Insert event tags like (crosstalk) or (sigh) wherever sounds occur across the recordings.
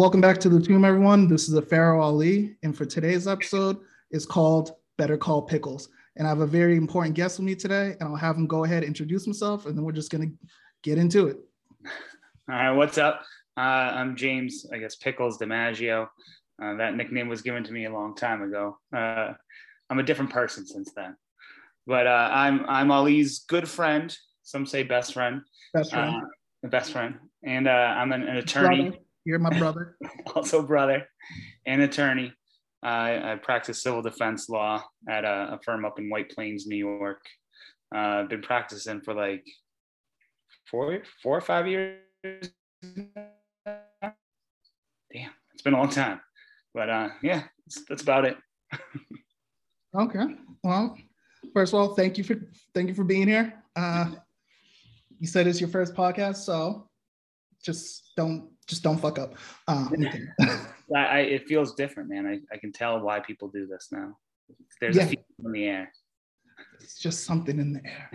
Welcome back to the tomb, everyone. This is Pharaoh Ali, and for today's episode is called Better Call Pickles. And I have a very important guest with me today, and I'll have him go ahead introduce himself, and then we're just gonna get into it. All right, what's up? Uh, I'm James, I guess Pickles DiMaggio. Uh, that nickname was given to me a long time ago. Uh, I'm a different person since then, but uh, I'm I'm Ali's good friend. Some say best friend. Best friend. Uh, best friend, and uh, I'm an, an attorney. You're my brother. (laughs) also brother, and attorney. I, I practice civil defense law at a, a, firm up in White Plains, New York. I've been practicing for like four, four or five years. Damn, it's been a long time. But uh, yeah, that's, that's about it. okay. Well, first of all, thank you for thank you for being here. Uh, you said it's your first podcast, so just don't just don't fuck up. Uh, (laughs) I, I, it feels different, man. I, I can tell why people do this now. There's yeah. a feeling in the air. It's just something in the air.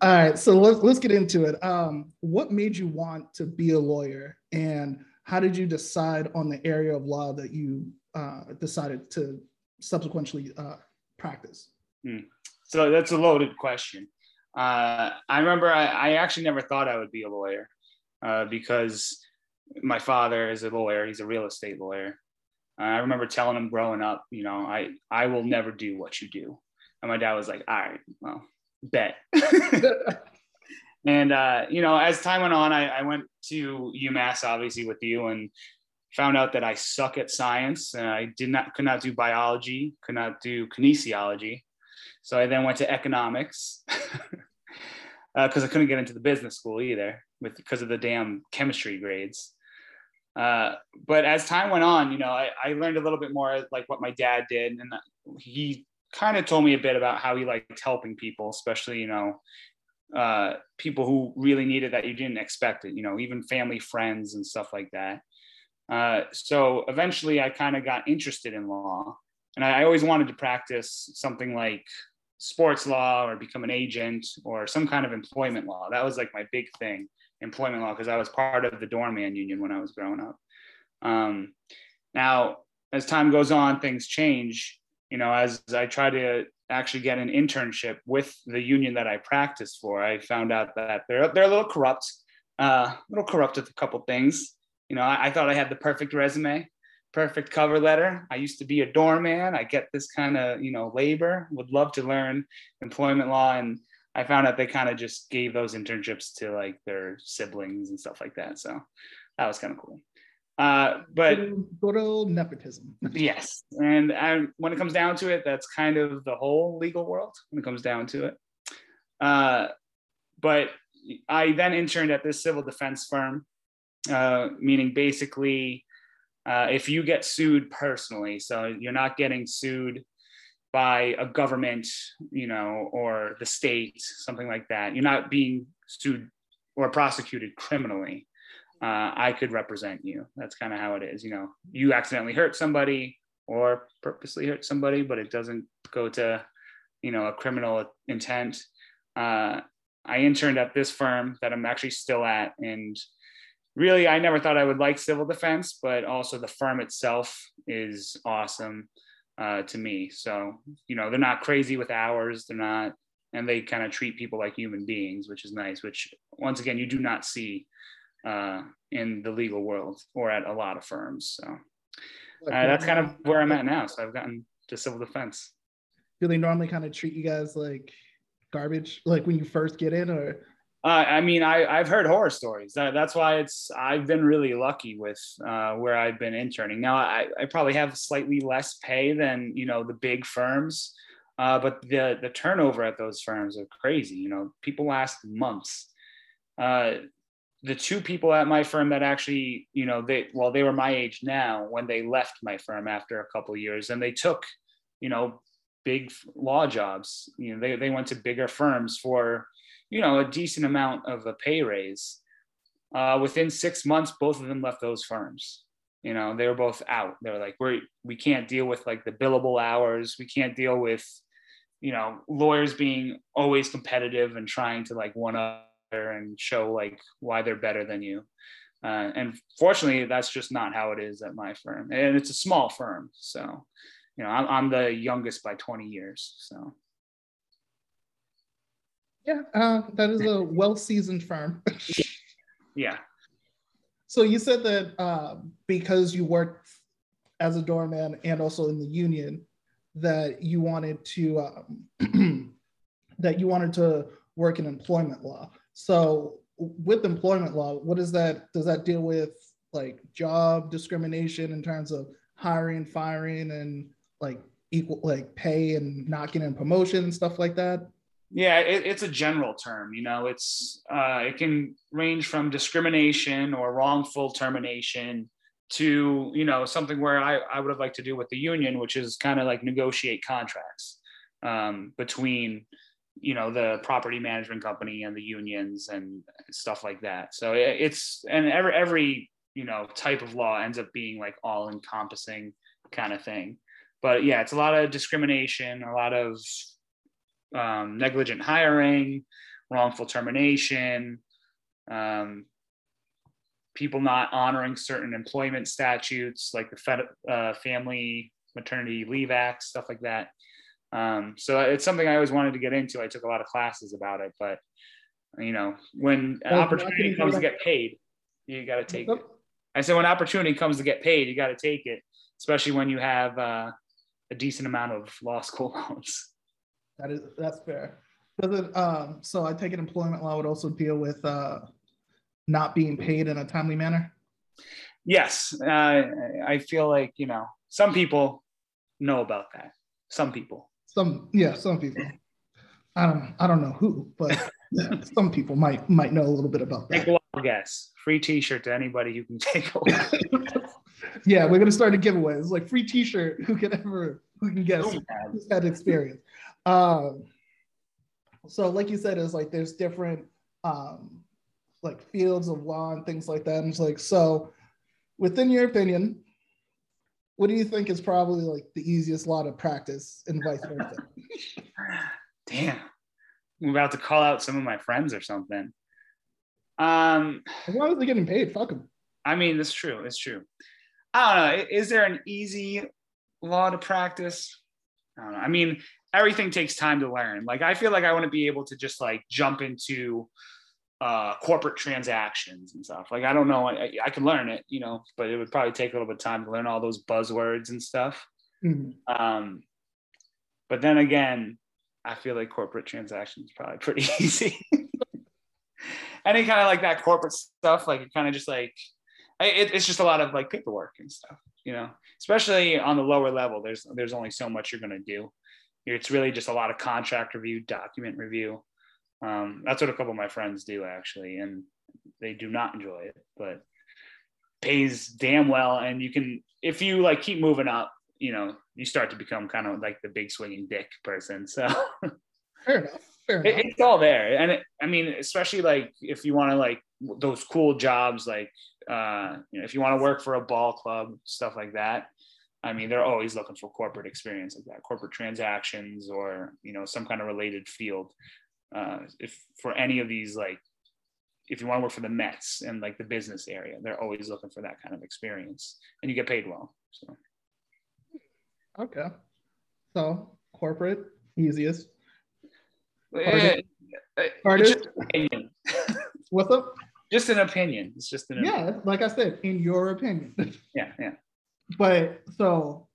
All right, so let's let's get into it. Um, what made you want to be a lawyer, and how did you decide on the area of law that you uh, decided to subsequently uh, practice? Hmm. So that's a loaded question. Uh, I remember I, I, actually never thought I would be a lawyer uh, because my father is a lawyer. He's a real estate lawyer. I remember telling him growing up, you know, I I will never do what you do. And my dad was like, all right, well, bet. (laughs) and uh, you know, as time went on, I, I went to UMass obviously with you and found out that I suck at science and I did not could not do biology, could not do kinesiology. So I then went to economics because (laughs) uh, I couldn't get into the business school either with because of the damn chemistry grades. Uh, but as time went on, you know, I, I learned a little bit more like what my dad did, and he kind of told me a bit about how he liked helping people, especially you know, uh, people who really needed that you didn't expect it. You know, even family, friends, and stuff like that. Uh, so eventually, I kind of got interested in law, and I, I always wanted to practice something like sports law or become an agent or some kind of employment law. That was like my big thing employment law because I was part of the doorman union when I was growing up. Um, now, as time goes on, things change. You know, as I try to actually get an internship with the union that I practice for, I found out that they're they're a little corrupt, uh, a little corrupt with a couple things. You know, I, I thought I had the perfect resume, perfect cover letter. I used to be a doorman. I get this kind of you know labor. Would love to learn employment law and I found out they kind of just gave those internships to like their siblings and stuff like that. So that was kind of cool. Uh, but good old nepotism. (laughs) yes, and I, when it comes down to it, that's kind of the whole legal world when it comes down to it. Uh, but I then interned at this civil defense firm, uh, meaning basically, uh, if you get sued personally, so you're not getting sued by a government, you know, or the state, something like that. You're not being sued or prosecuted criminally. Uh, I could represent you. That's kind of how it is. You know, you accidentally hurt somebody or purposely hurt somebody, but it doesn't go to, you know, a criminal intent. Uh, I interned at this firm that I'm actually still at, and really, I never thought I would like civil defense, but also the firm itself is awesome uh, to me. So, you know, they're not crazy with hours. They're not, and they kind of treat people like human beings, which is nice, which once again, you do not see uh, in the legal world or at a lot of firms. So uh, that's kind of where I'm at now. So I've gotten to civil defense. Do they normally kind of treat you guys like garbage, like when you first get in or? Uh, I mean, I, I've heard horror stories. That, that's why it's I've been really lucky with uh, where I've been interning. Now, I, I probably have slightly less pay than you know the big firms, uh, but the the turnover at those firms are crazy. You know, people last months. Uh, the two people at my firm that actually, you know, they well, they were my age now when they left my firm after a couple years, and they took, you know, big law jobs. You know, they they went to bigger firms for you know, a decent amount of a pay raise. Uh, within six months, both of them left those firms. You know, they were both out. They were like, we're, we can't deal with like the billable hours. We can't deal with, you know, lawyers being always competitive and trying to like one up and show like why they're better than you. Uh, and fortunately, that's just not how it is at my firm. And it's a small firm. So, you know, I'm, I'm the youngest by 20 years. So, yeah, uh, that is a well seasoned firm. (laughs) yeah. So, you said that uh, because you worked as a doorman and also in the union, that you wanted to um, (clears throat) that you wanted to work in employment law. So with employment law, what is that? Does that deal with like job discrimination in terms of hiring, firing, and like equal like pay and not getting promotion and stuff like that? Yeah, it, it's a general term. You know, it's uh, it can range from discrimination or wrongful termination to you know something where I, I would have liked to do with the union, which is kind of like negotiate contracts um, between you know the property management company and the unions and stuff like that so it's and every every you know type of law ends up being like all encompassing kind of thing but yeah it's a lot of discrimination a lot of um, negligent hiring wrongful termination um, people not honoring certain employment statutes like the Fed, uh, family maternity leave act stuff like that um, so it's something I always wanted to get into. I took a lot of classes about it, but you know, when an opportunity comes to get paid, you got to take it. I said when opportunity comes to get paid, you got to take it, especially when you have uh, a decent amount of law (laughs) school loans. That is that's fair. Does it? Um, so I take it employment law would also deal with uh, not being paid in a timely manner. Yes, uh, I feel like you know some people know about that. Some people. Some yeah, some people. I don't I don't know who, but (laughs) some people might might know a little bit about that. Take a guess. Free T-shirt to anybody you can take away. (laughs) yeah, we're gonna start a giveaway. It's like free T-shirt. Who can ever who can guess who's had experience? Um, so like you said, it's like there's different um, like fields of law and things like that. And it's like so, within your opinion, what do you think is probably like the easiest law to practice and vice versa? (laughs) Damn. I'm about to call out some of my friends or something. Um, as long as they're getting paid, fuck them. I mean, it's true. It's true. I don't know. Is there an easy law to practice? I don't know. I mean, everything takes time to learn. Like, I feel like I want to be able to just like jump into uh, corporate transactions and stuff. Like I don't know, I, I, can learn it, you know, but it would probably take a little bit of time to learn all those buzzwords and stuff. Mm-hmm. Um, but then again, I feel like corporate transactions probably (laughs) pretty easy. Any kind of like that corporate stuff, like it kind of just like it, it's just a lot of like paperwork and stuff, you know. Especially on the lower level, there's there's only so much you're gonna do. It's really just a lot of contract review, document review, um, that's what a couple of my friends do actually, and they do not enjoy it, but pays damn well. And you can, if you like keep moving up, you know, you start to become kind of like the big swinging dick person. (laughs) So fair enough. Fair enough. It, it's all there, and it, I mean, especially like if you want to like those cool jobs, like uh, you know, if you want to work for a ball club, stuff like that. I mean, they're always looking for corporate experience like that, corporate transactions, or you know, some kind of related field uh, if for any of these like if you want to work for the Mets and like the business area, they're always looking for that kind of experience, and you get paid well. So, okay, so corporate easiest. Hardest. Uh, hardest. opinion. What's up? Just an opinion. It's just an. Yeah, like I said, in your opinion. yeah, yeah. But so,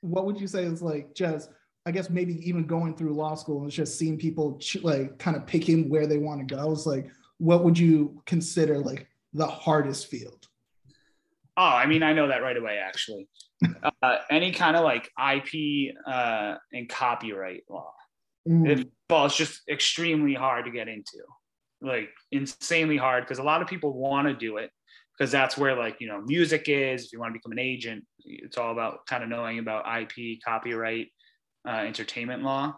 what would you say is like just I guess maybe even going through law school and just seeing people like kind of picking where they want to go. It's like, what would you consider like the hardest field? Oh, I mean, I know that right away, actually. (laughs) uh, any kind of like IP uh, and copyright law. Mm. It, well, it's just extremely hard to get into, like insanely hard because a lot of people want to do it because that's where like you know music is. If you want to become an agent, it's all about kind of knowing about IP, copyright, uh, entertainment law.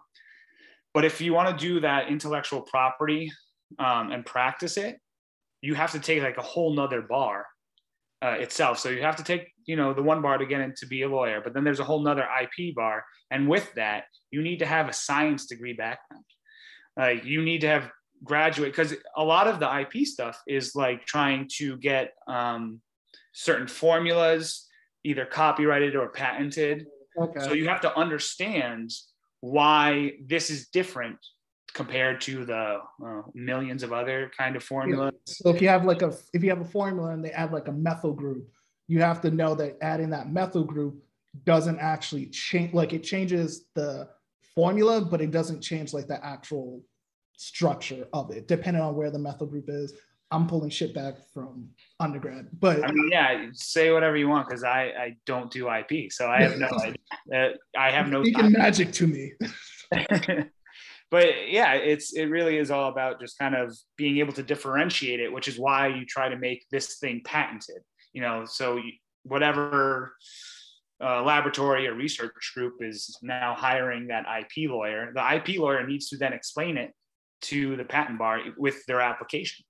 But if you want to do that intellectual property um, and practice it, you have to take like a whole nother bar uh, itself. So you have to take, you know, the one bar to get in to be a lawyer, but then there's a whole nother IP bar. And with that, you need to have a science degree background. Like you need to have graduate because a lot of the IP stuff is like trying to get um, certain formulas either copyrighted or patented. Okay. So you have to understand why this is different compared to the uh, millions of other kind of formulas. So if you have like a if you have a formula and they add like a methyl group, you have to know that adding that methyl group doesn't actually change like it changes the formula, but it doesn't change like the actual structure of it, depending on where the methyl group is. I'm pulling shit back from undergrad, but I mean, yeah, say whatever you want because I I don't do IP, so I have no (laughs) idea. Uh, I have no speaking magic to me. (laughs) (laughs) but yeah, it's it really is all about just kind of being able to differentiate it, which is why you try to make this thing patented. You know, so you, whatever uh, laboratory or research group is now hiring that IP lawyer, the IP lawyer needs to then explain it to the patent bar with their application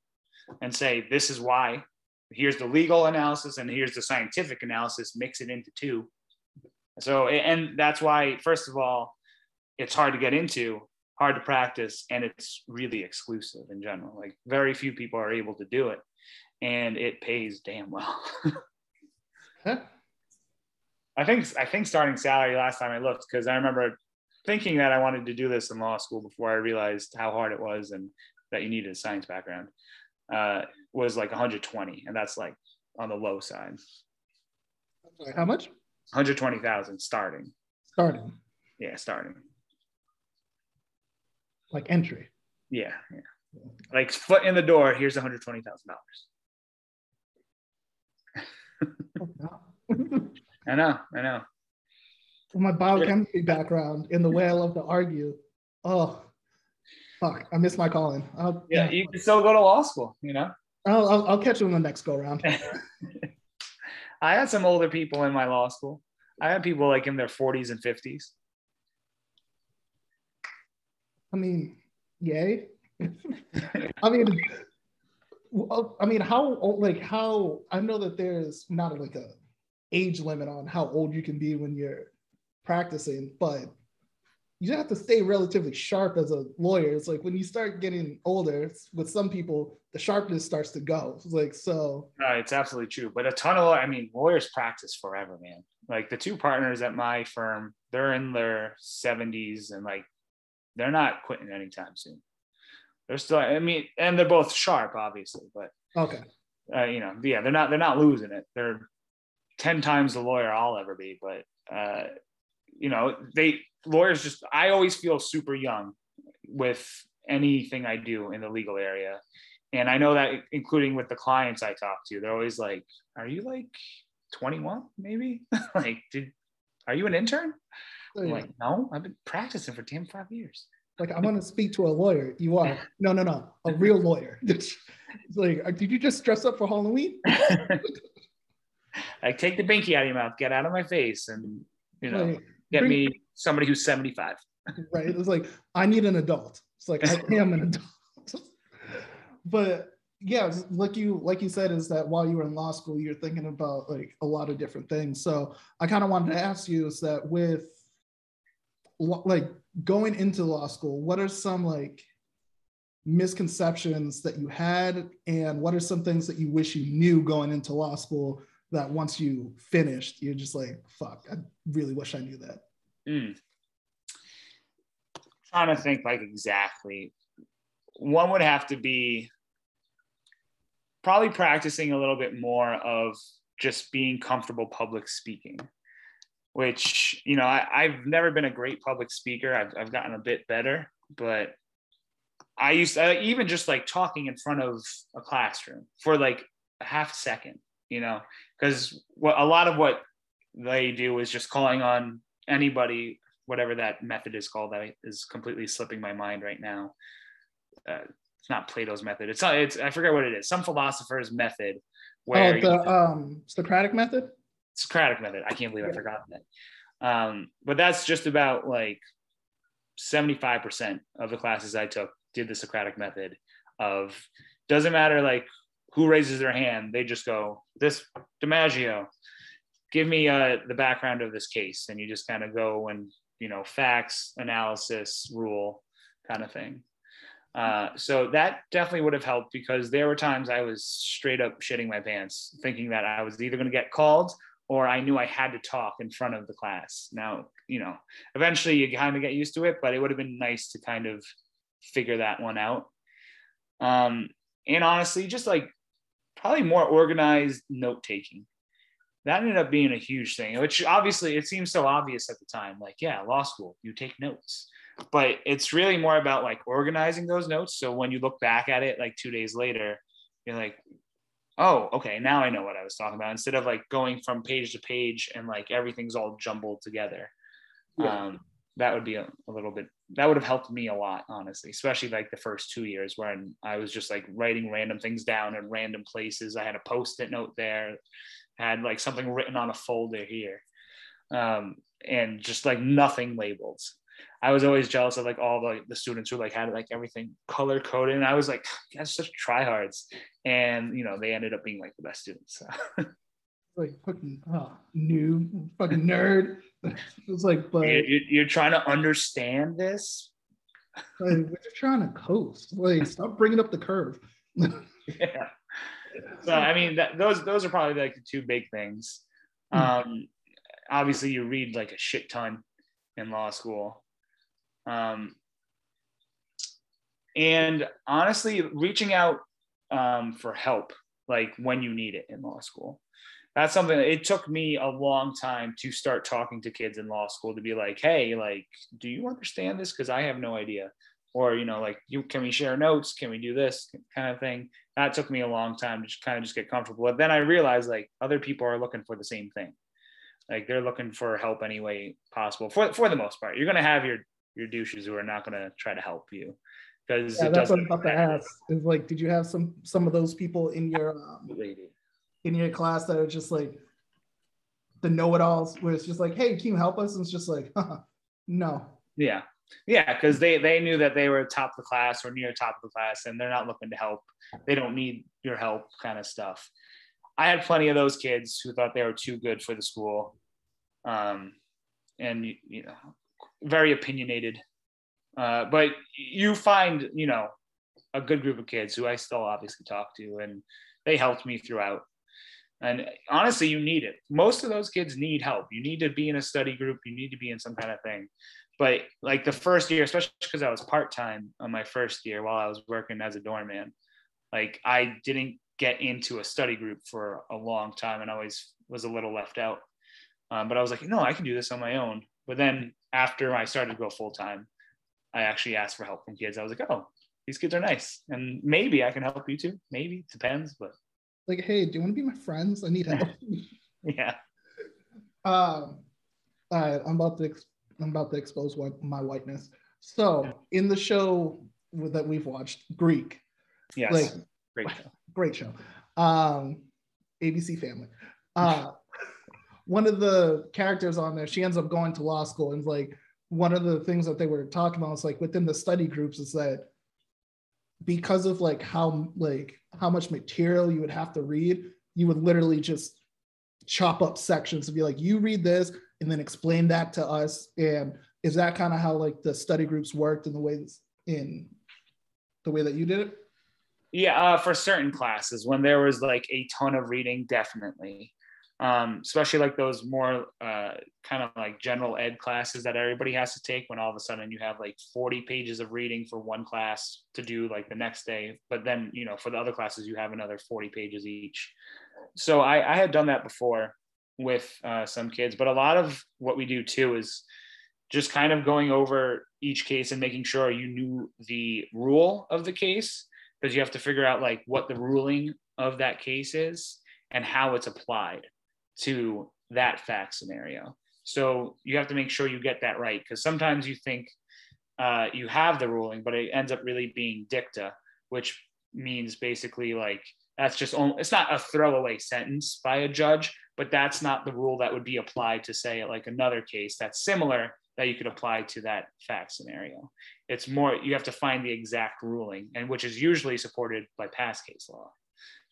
and say, this is why. Here's the legal analysis and here's the scientific analysis, mix it into two. So, and that's why, first of all, it's hard to get into, hard to practice, and it's really exclusive in general. Like, very few people are able to do it, and it pays damn well. (laughs) I think I think starting salary last time I looked because I remember thinking that I wanted to do this in law school before I realized how hard it was and that you needed a science background uh, was like 120, and that's like on the low side. How much? 120,000 starting. Starting. Yeah, starting. Like entry. Yeah, yeah. Like foot in the door. Here's 120,000 dollars. (laughs) I know, I know. My biochemistry background in the way I love to argue, oh, fuck, I missed my calling. I'll, yeah, yeah, you can still go to law school, you know? I'll, I'll, I'll catch you in the next go round. (laughs) I had some older people in my law school. I had people like in their 40s and 50s. I mean, yay. (laughs) I mean, uh, I mean, how old, like how I know that there's not like a age limit on how old you can be when you're practicing, but you have to stay relatively sharp as a lawyer. It's like when you start getting older, with some people, the sharpness starts to go. It's like so. No, it's absolutely true. But a ton of, I mean, lawyers practice forever, man. Like the two partners at my firm, they're in their 70s and like they're not quitting anytime soon. They're still, I mean, and they're both sharp, obviously, but okay. Uh, you know, yeah, they're not they're not losing it. They're 10 times the lawyer I'll ever be. But, uh, you know, they lawyers just, I always feel super young with anything I do in the legal area. And I know that including with the clients I talk to, they're always like, are you like 21 maybe? (laughs) like, did, are you an intern? I'm like, no, I've been practicing for 10, five years. Like, I want to speak to a lawyer. You are. No, no, no. A real lawyer. (laughs) it's like, uh, did you just dress up for Halloween? (laughs) like take the binky out of your mouth, get out of my face, and you know. Get me somebody who's 75. right. It's like I need an adult. It's like I am an adult. (laughs) but yeah, like you like you said, is that while you were in law school, you're thinking about like a lot of different things. So I kind of wanted to ask you is that with like going into law school, what are some like misconceptions that you had and what are some things that you wish you knew going into law school that once you finished, you're just like, fuck, I really wish I knew that. Mm. Trying to think like exactly. One would have to be probably practicing a little bit more of just being comfortable public speaking which you know I, have never been a great public speaker I've, I've gotten a bit better but i used to, even just like talking in front of a classroom for like a half second you know because what a lot of what they do is just calling on anybody, whatever that method is called. That is completely slipping my mind right now. Uh, it's not Plato's method. It's not. It's I forget what it is. Some philosopher's method. Where oh, the you, um, Socratic method. Socratic method. I can't believe yeah. I forgot that. Um, but that's just about like 75% of the classes I took did the Socratic method of doesn't matter like who raises their hand, they just go, this DiMaggio, give me uh, the background of this case. And you just kind of go and, you know, facts, analysis, rule kind of thing. Uh, so that definitely would have helped because there were times I was straight up shitting my pants, thinking that I was either going to get called or I knew I had to talk in front of the class. Now, you know, eventually you kind of get used to it, but it would have been nice to kind of figure that one out. Um, and honestly, just like probably more organized note taking. That ended up being a huge thing, which obviously it seems so obvious at the time. Like, yeah, law school, you take notes. But it's really more about like organizing those notes. So when you look back at it like two days later, you're like, oh, okay, now I know what I was talking about. Instead of like going from page to page and like everything's all jumbled together. Yeah. Um, that would be a, a, little bit that would have helped me a lot honestly especially like the first two years when i was just like writing random things down in random places i had a post-it note there had like something written on a folder here um, and just like nothing labeled i was always jealous of like all the, the students who like had like everything color coded and i was like that's such tryhards and you know they ended up being like the best students so. (laughs) like fucking oh, new fucking nerd. It's like, but you're, you're, trying to understand this. Like, we're just trying to coast. Like, stop bringing up the curve. yeah. So I mean, that, those those are probably like the two big things. Hmm. Um, obviously, you read like a shit ton in law school. Um, and honestly, reaching out um, for help, like when you need it in law school that's something that it took me a long time to start talking to kids in law school to be like hey like do you understand this? Because i have no idea. Or you know like you can we share notes? Can we do this? Kind of thing. That took me a long time to just kind of just get comfortable. But then i realized like other people are looking for the same thing. Like they're looking for help any way possible. For, for the most part you're going to have your your douches who are not going to try to help you. Because yeah, that's what i'm about to ask is like did you have some some of those people in your um, in your class that are just like the know-it-alls where it's just like hey can you help us? And it's just like no. Yeah. Yeah because they they knew that they were top of the class or near top of the class and they're not looking to help. They don't need your help kind of stuff. I had plenty of those kids who thought they were too good for the school um, and you know very opinionated. Uh, but you find you know a good group of kids who i still obviously talk to and they helped me throughout and honestly, you need it. Most of those kids need help. You need to be in a study group, you need to be in some kind of thing. But like the first year, especially because I was part time on my first year while I was working as a doorman, like I didn't get into a study group for a long time and always was a little left out. Um, but I was like, no, I can do this on my own. But then after I started to go full time, I actually asked for help from kids. I was like, oh, these kids are nice. And maybe I can help you too. Maybe it depends, but like, hey, do you want to be my friends? I need help. (laughs) yeah. Um, all right, I'm about to ex- I'm about to expose what, my whiteness. So in the show that we've watched, Greek. Yes. Like, great (laughs) show. Great show. Um, ABC Family. (laughs) Uh, one of the characters on there, she ends up going to law school, and like one of the things that they were talking about is like within the study groups is that because of like how like how much material you would have to read, you would literally just chop up sections and be like, you read this and then explain that to us. And is that kind of how like the study groups worked in the ways in the way that you did it? Yeah, uh, for certain classes, when there was like a ton of reading, definitely um, especially like those more uh, kind of like general ed classes that everybody has to take when all of a sudden you have like 40 pages of reading for one class to do like the next day but then you know for the other classes you have another 40 pages each. So i, I had done that before with uh, some kids but a lot of what we do too is just kind of going over each case and making sure you knew the rule of the case because you have to figure out like what the ruling of that case is and how it's applied to that fact scenario. So you have to make sure you get that right because sometimes you think uh, you have the ruling, but it ends up really being dicta, which means basically like that's just only, it's not a throwaway sentence by a judge, but that's not the rule that would be applied to say like another case that's similar that you could apply to that fact scenario. It's more you have to find the exact ruling, and which is usually supported by past case law,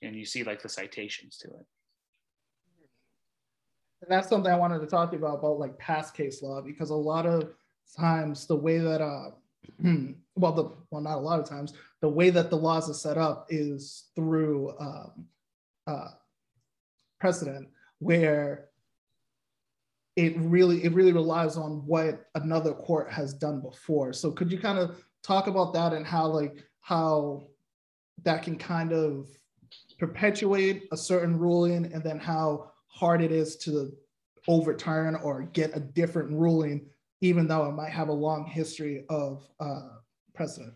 and you see like the citations to it and that's something I wanted to talk to you about about like past case law because a lot of times the way that uh, well, the well, not a lot of times. The way that the laws are set up is through um, uh, precedent, where it really it really relies on what another court has done before. So, could you kind of talk about that and how like how that can kind of perpetuate a certain ruling, and then how hard it is to overturn or get a different ruling, even though it might have a long history of uh, precedent.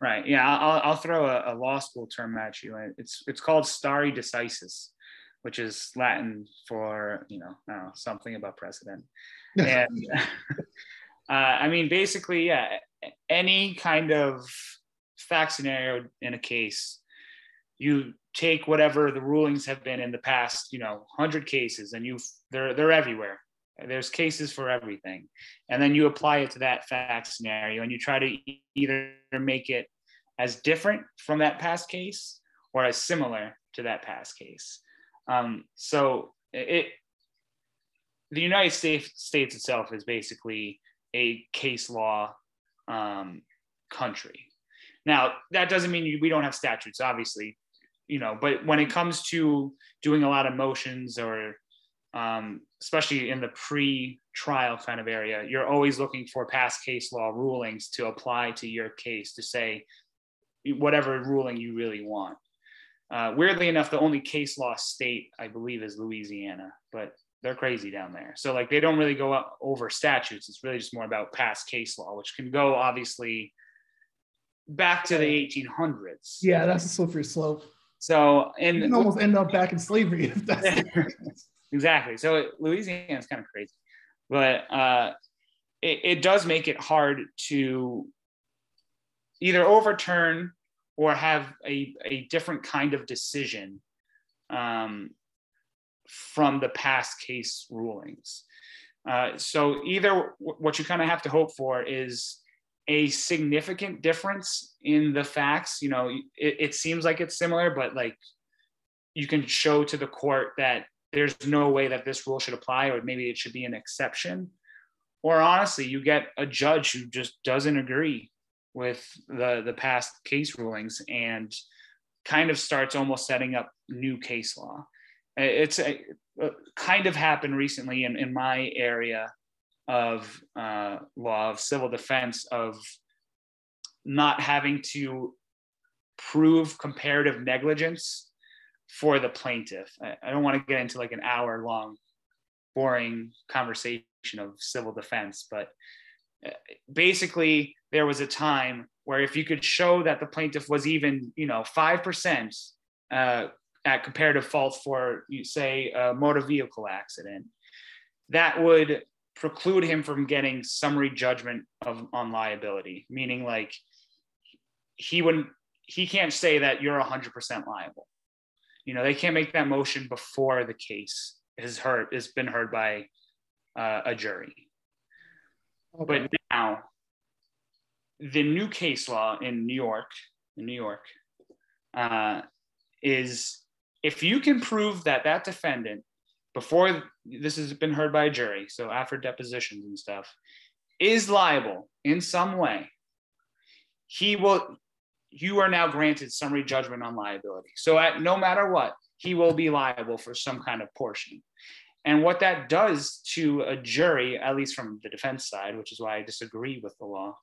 Right. Yeah. I'll, I'll throw a, a, law school term at you. It's it's called stare decisis, which is Latin for you know, know something about precedent. (laughs) and (laughs) uh, I mean, basically, yeah, any kind of fact scenario in a case, you take whatever the rulings have been in the past, you know, hundred cases, and you they're they're everywhere. There's cases for everything, and then you apply it to that fact scenario, and you try to either make it as different from that past case or as similar to that past case. Um, so it the United States States itself is basically a case law um, country. Now that doesn't mean we don't have statutes, obviously you know, but when it comes to doing a lot of motions or um, especially in the pre-trial kind of area, you're always looking for past case law rulings to apply to your case to say whatever ruling you really want. Uh, weirdly enough, the only case law state I believe is Louisiana, but they're crazy down there. So like they don't really go over statutes. It's really just more about past case law, which can go obviously back to the 1800s. Yeah, that's a slippery slope. So and you can almost end up back in slavery if that's (laughs) exactly. So Louisiana is kind of crazy, but uh, it, it does make it hard to either overturn or have a, a different kind of decision um, from the past case rulings. Uh, so either what you kind of have to hope for is a significant difference in the facts. You know, it, it seems like it's similar, but like you can show to the court that there's no way that this rule should apply, or maybe it should be an exception. Or honestly, you get a judge who just doesn't agree with the the past case rulings and kind of starts almost setting up new case law. It's a, a kind of happened recently in, in my area of uh, law of civil defense of not having to prove comparative negligence for the plaintiff. I, I don't want to get into like an hour long, boring conversation of civil defense, but uh, basically there was a time where if you could show that the plaintiff was even, you know, 5% uh, at comparative fault for, you say, a motor vehicle accident, that would preclude him from getting summary judgment of on liability, meaning like he wouldn't he can't say that you're 100% liable. You know, they can't make that motion before the case is heard has been heard by uh, a jury. Okay. But now the new case law in New York, in New York, uh, is if you can prove that that defendant before this has been heard by a jury, so after depositions and stuff, is liable in some way, he will, you are now granted summary judgment on liability. So at no matter what, he will be liable for some kind of portion. And what that does to a jury, at least from the defense side, which is why I disagree with the law,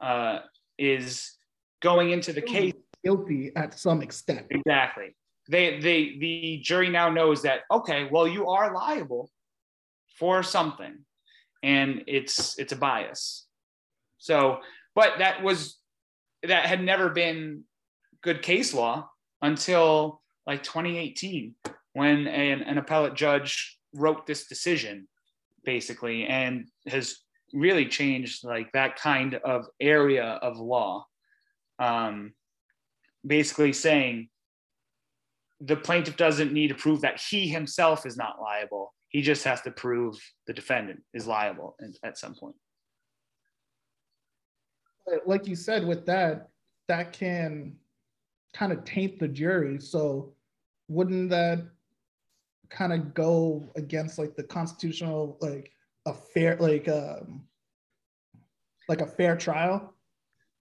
uh, is going into the case guilty at some extent. Exactly they they the jury now knows that okay well you are liable for something and it's it's a bias. So but that was that had never been good case law until like 2018 when an, an appellate judge wrote this decision basically and has really changed like that kind of area of law. Um, basically saying the plaintiff doesn't need to prove that he himself is not liable. He just has to prove the defendant is liable at some point. Like you said, with that, that can kind of taint the jury. So, wouldn't that kind of go against like the constitutional, like a fair, like um, like a fair trial?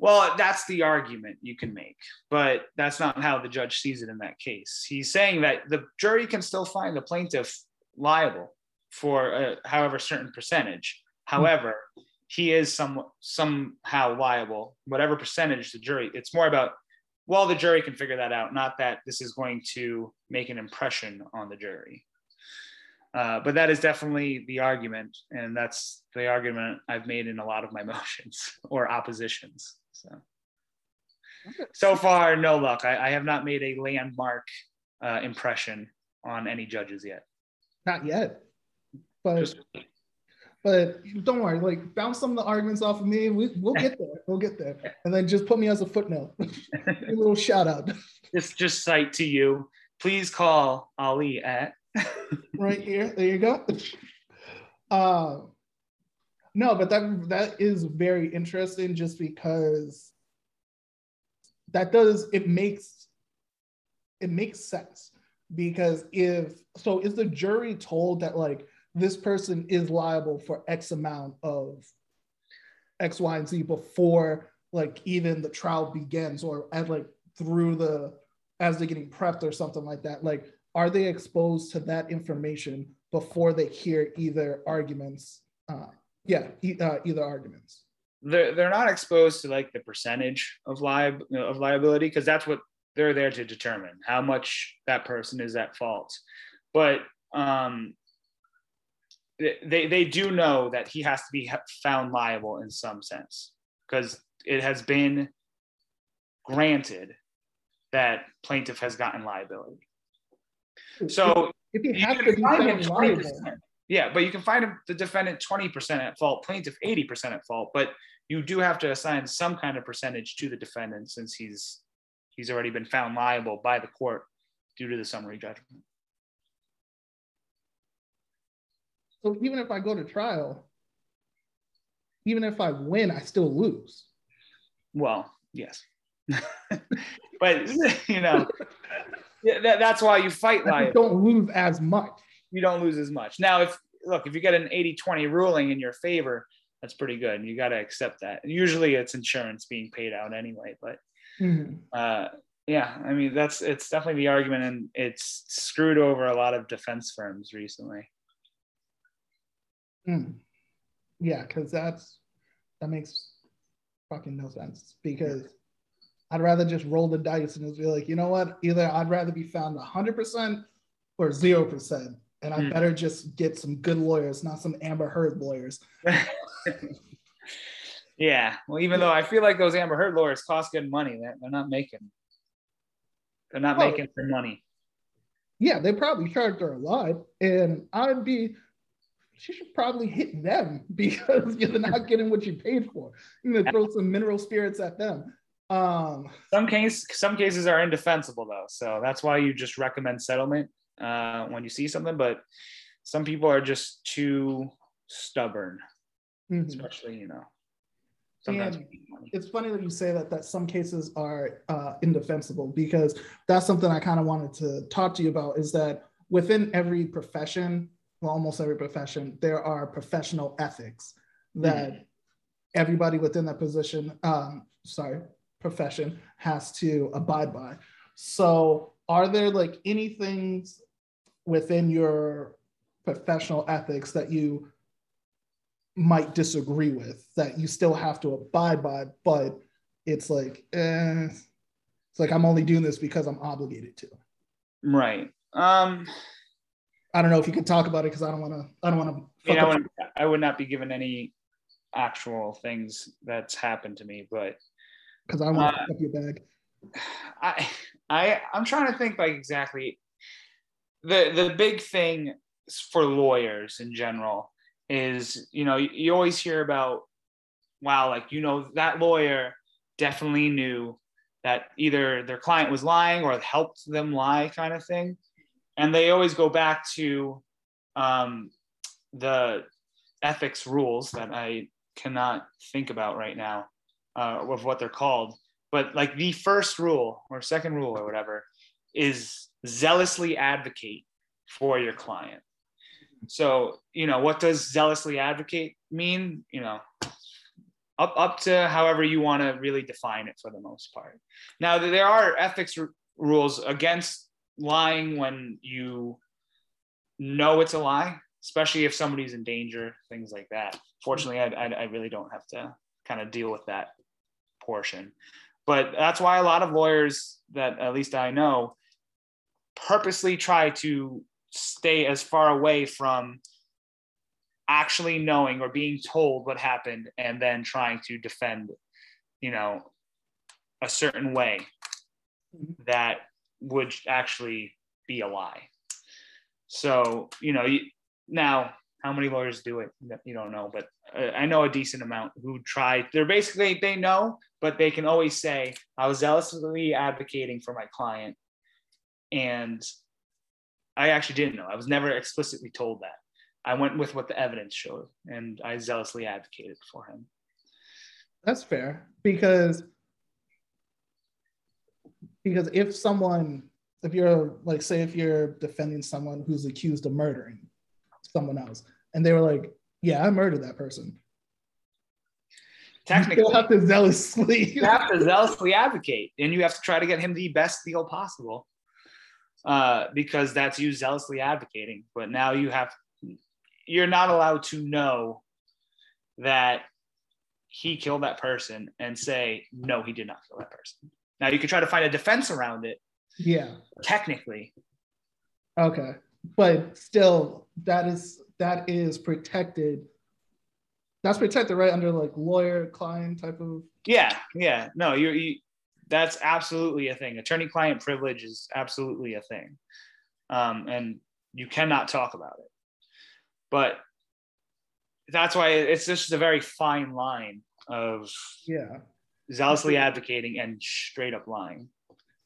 Well, that's the argument you can make, but that's not how the judge sees it in that case. He's saying that the jury can still find the plaintiff liable for a, however certain percentage. However, he is some somehow liable, whatever percentage the jury. It's more about well, the jury can figure that out, not that this is going to make an impression on the jury. Uh, but that is definitely the argument, and that's the argument I've made in a lot of my (laughs) motions or oppositions. So, so far, no luck. I, I have not made a landmark uh, impression on any judges yet. Not yet, but Just, but don't worry. Like bounce some of the arguments off of me. We, will get there. We'll get there, and then just put me as a footnote. (laughs) a little shout out. Just just cite to you. Please call Ali at right here. There you go. Uh, no, but that that is very interesting just because that does it makes it makes sense because if so is the jury told that like this person is liable for X amount of X, Y, and Z before like even the trial begins or at like through the as they're getting prepped or something like that. Like, are they exposed to that information before they hear either arguments? Uh, yeah, e- uh, either arguments. They're, they're not exposed to like the percentage of liab- of liability because that's what they're there to determine how much that person is at fault. But um, they, they do know that he has to be found liable in some sense because it has been granted that plaintiff has gotten liability. So if you have to find him 20%, yeah, but you can find the defendant 20% at fault, plaintiff 80% at fault, but you do have to assign some kind of percentage to the defendant since he's he's already been found liable by the court due to the summary judgment. So even if I go to trial, even if I win, I still lose. Well, yes. (laughs) but (laughs) you know, (laughs) that, that's why you fight life. don't lose as much. You don't lose as much. Now, if look, if you get an 80-20 ruling in your favor, that's pretty good. You got to accept that. Usually it's insurance being paid out anyway, but mm-hmm. uh, yeah, I mean, that's, it's definitely the argument and it's screwed over a lot of defense firms recently. Mm. Yeah, because that's that makes fucking no sense. Because I'd rather just roll the dice and just be like, you know what? Either I'd rather be found 100% or 0%. And I mm. better just get some good lawyers, not some Amber Heard lawyers. (laughs) yeah. Well, even though I feel like those Amber Heard lawyers cost good money, they're, they're not making they're not making their money. Yeah, they probably charged her a lot. And I'd be she should probably hit them (laughs) because you're not (laughs) getting what you paid for. You throw some mineral spirits at them. Um, some case, some cases are indefensible though, so that's why you just recommend settlement uh, when you see something. But some people are just too stubborn, mm-hmm. especially you know. Sometimes it's funny that you say that that some cases are uh, indefensible because that's something I kind of wanted to talk to you about. Is that within every profession, well, almost every profession, there are professional ethics that mm-hmm. everybody within that position, um, sorry, profession has to abide by. So, are there like any things within your professional ethics that you might disagree with that you still have to abide by, but it's like, eh, it's like I'm only doing this because I'm obligated to. Right. Um, I don't know if you could talk about it because I don't want to. I don't want to. I, would, I would not be given any actual things that's happened to me, but because I want to uh, up your bag. I I I'm trying to think like exactly the the big thing for lawyers in general is you know you, you always hear about wow like you know that lawyer definitely knew that either their client was lying or helped them lie kind of thing and they always go back to um, the ethics rules that I cannot think about right now uh, of what they're called. But like the first rule or second rule or whatever is zealously advocate for your client. So, you know, what does zealously advocate mean? You know, up up to however you want to really define it for the most part. Now there are ethics r- rules against lying when you know it's a lie, especially if somebody's in danger, things like that. Fortunately, I, I, I really don't have to kind of deal with that portion. But that's why a lot of lawyers that at least I know purposely try to stay as far away from actually knowing or being told what happened and then trying to defend, you know, a certain way that would actually be a lie. So, you know, you, now how many lawyers do it? You don't know, but uh, I know a decent amount who try. They're basically, they know, but they can always say, I was zealously advocating for my client. And I actually didn't know. I was never explicitly told that. I went with what the evidence showed and I zealously advocated for him. That's fair because because if someone if you're like say if you're defending someone who's accused of murdering someone else and they were like yeah i murdered that person technically you have to zealously you have to zealously advocate and you have to try to get him the best deal possible uh, because that's you zealously advocating. But now you have you're not allowed to know that he killed that person and say no he did not kill that person. Now you could try to find a defense around it yeah. technically. Okay. But still that is that is protected. That's protected right? Under like lawyer client type of yeah yeah. No you're you, that's absolutely a thing. Attorney client privilege is absolutely a thing. Um, and you cannot talk about it. But that's why it's just a very fine line of yeah. zealously advocating and straight up lying.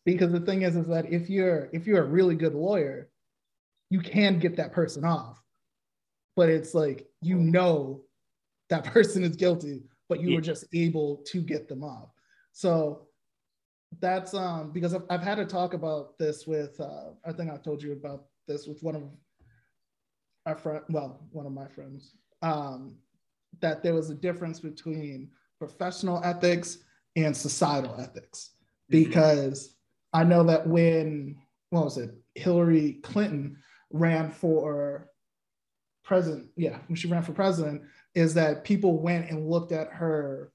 Because the thing is is that if you're if you're a really good lawyer you can get that person off. But it's like you know that (laughs) person is guilty but you yeah. were just able to get them off. So that's um because I've, I've had to talk about this with uh i think i told you about this with one of our friend well one of my friends um that there was a difference between professional ethics and societal ethics mm-hmm. because I know that when what was it, Hillary Clinton ran for president, yeah, when she ran for president, is that people went and looked at her.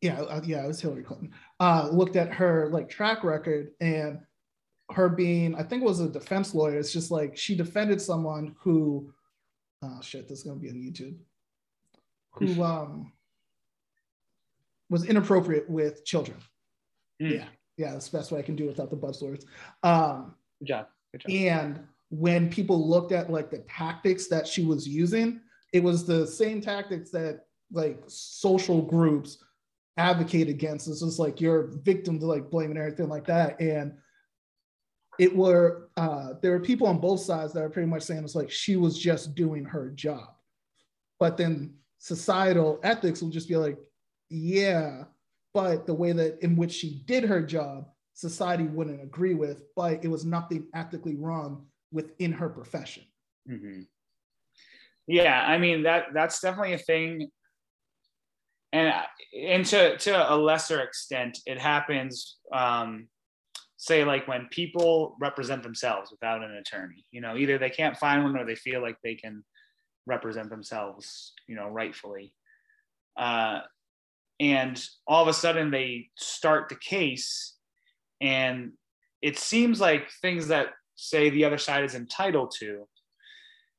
Yeah, uh, yeah, it was Hillary Clinton. Uh, looked at her like track record and her being, I think it was a defense lawyer. It's just like she defended someone who, oh shit, this is gonna be on YouTube, who um was inappropriate with children. Mm. Yeah, yeah, that's the best way I can do without the buzzwords. Um, Good job. Good job. And when people looked at like the tactics that she was using, it was the same tactics that like social groups advocate against. This just like you're victim to like blame and everything like that. And it were uh, there were people on both sides that are pretty much saying it's like she was just doing her job. But then societal ethics will just be like, yeah, but the way that in which she did her job, society wouldn't agree with, but it was nothing ethically wrong within her profession. Mm-hmm. Yeah, I mean that that's definitely a thing, and and to to a lesser extent, it happens. Um, say like when people represent themselves without an attorney, you know, either they can't find one or they feel like they can represent themselves, you know, rightfully. Uh, and all of a sudden they start the case and it seems like things that say the other side is entitled to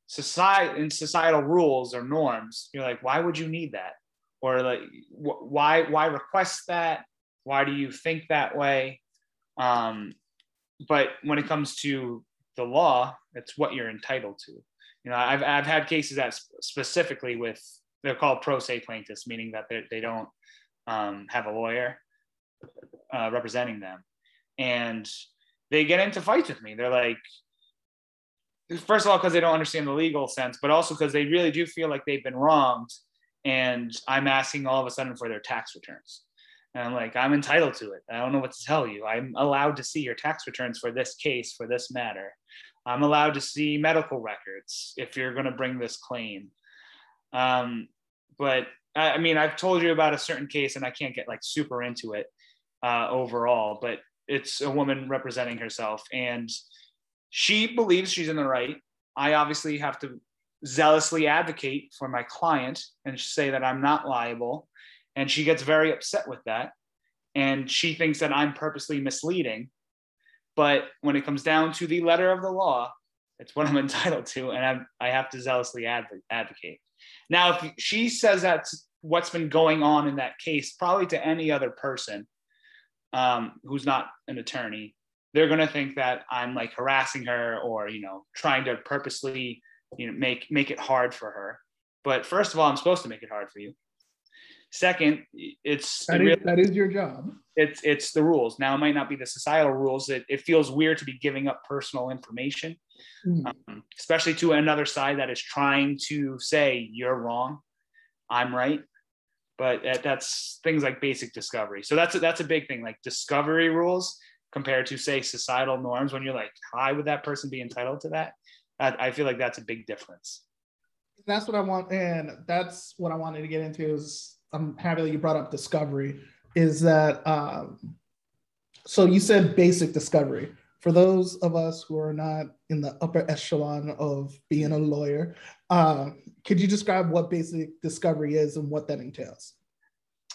society and societal rules or norms you're like why would you need that or like wh- why why request that? Why do you think that way? Um, but when it comes to the law it's what you're entitled to. You know i've, I've had cases that specifically with they're called pro se plaintiffs meaning that they don't um, have a lawyer uh, representing them, and they get into fights with me. They're like, first of all, because they don't understand the legal sense, but also because they really do feel like they've been wronged, and I'm asking all of a sudden for their tax returns. And I'm like, I'm entitled to it. I don't know what to tell you. I'm allowed to see your tax returns for this case, for this matter. I'm allowed to see medical records if you're going to bring this claim. Um, but I mean, I've told you about a certain case, and I can't get like super into it uh, overall, but it's a woman representing herself, and she believes she's in the right. I obviously have to zealously advocate for my client and say that I'm not liable, and she gets very upset with that, and she thinks that I'm purposely misleading. But when it comes down to the letter of the law, it's what I'm (laughs) entitled to, and I'm, I have to zealously advocate. Now, if she says that's what's been going on in that case, probably to any other person um, who's not an attorney, they're going to think that I'm like harassing her or you know trying to purposely you know make make it hard for her. But first of all, I'm supposed to make it hard for you. Second, it's that is, that is your job. It's it's the rules. Now it might not be the societal rules. It, it feels weird to be giving up personal information mm. um, especially to another side that is trying to say you're wrong, I'm right. But that's things like basic discovery. So that's a, that's a big thing, like discovery rules compared to say societal norms. When you're like, why would that person be entitled to that? I, I feel like that's a big difference. That's what I want, and that's what I wanted to get into. Is I'm happy that you brought up discovery. Is that um, so? You said basic discovery for those of us who are not in the upper echelon of being a lawyer, uh, could you describe what basic discovery is and what that entails?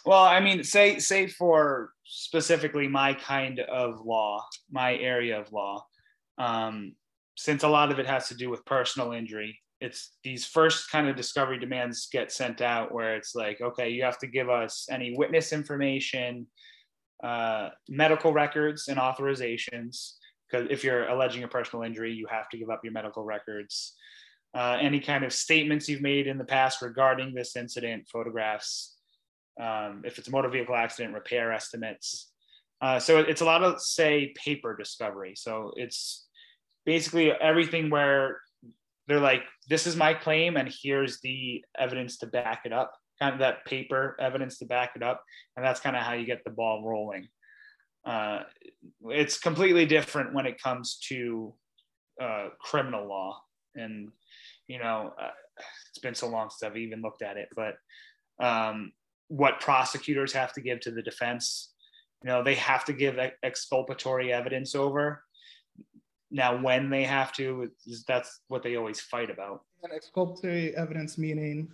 Well, I mean, say say for specifically my kind of law, my area of law, um, since a lot of it has to do with personal injury, it's these first kind of discovery demands get sent out where it's like, okay, you have to give us any witness information, uh, medical records and authorizations because if you're alleging a personal injury, you have to give up your medical records. Uh, any kind of statements you've made in the past regarding this incident, photographs, um, if it's a motor vehicle accident, repair estimates. Uh, so it's a lot of, say, paper discovery. So it's basically everything where they're like, this is my claim, and here's the evidence to back it up, kind of that paper evidence to back it up. And that's kind of how you get the ball rolling uh, it's completely different when it comes to uh, criminal law. And, you know, uh, it's been so long since I've even looked at it, but um, what prosecutors have to give to the defense, you know, they have to give exculpatory evidence over. Now, when they have to, that's what they always fight about. And exculpatory evidence meaning?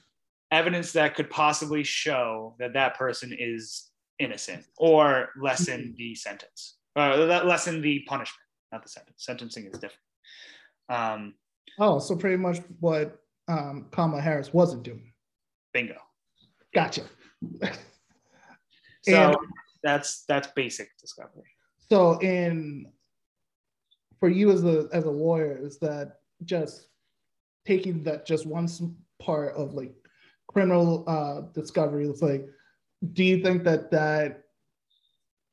Evidence that could possibly show that that person is innocent or lessen the sentence, uh, lessen the punishment, not the sentence. Sentencing is different. Um, oh, so pretty much what um, Kamala Harris wasn't doing. Bingo. Gotcha. so and, that's that's basic discovery. So in for you as a as a lawyer, is that just taking that just one part of like criminal uh, discovery? It's like do you think that that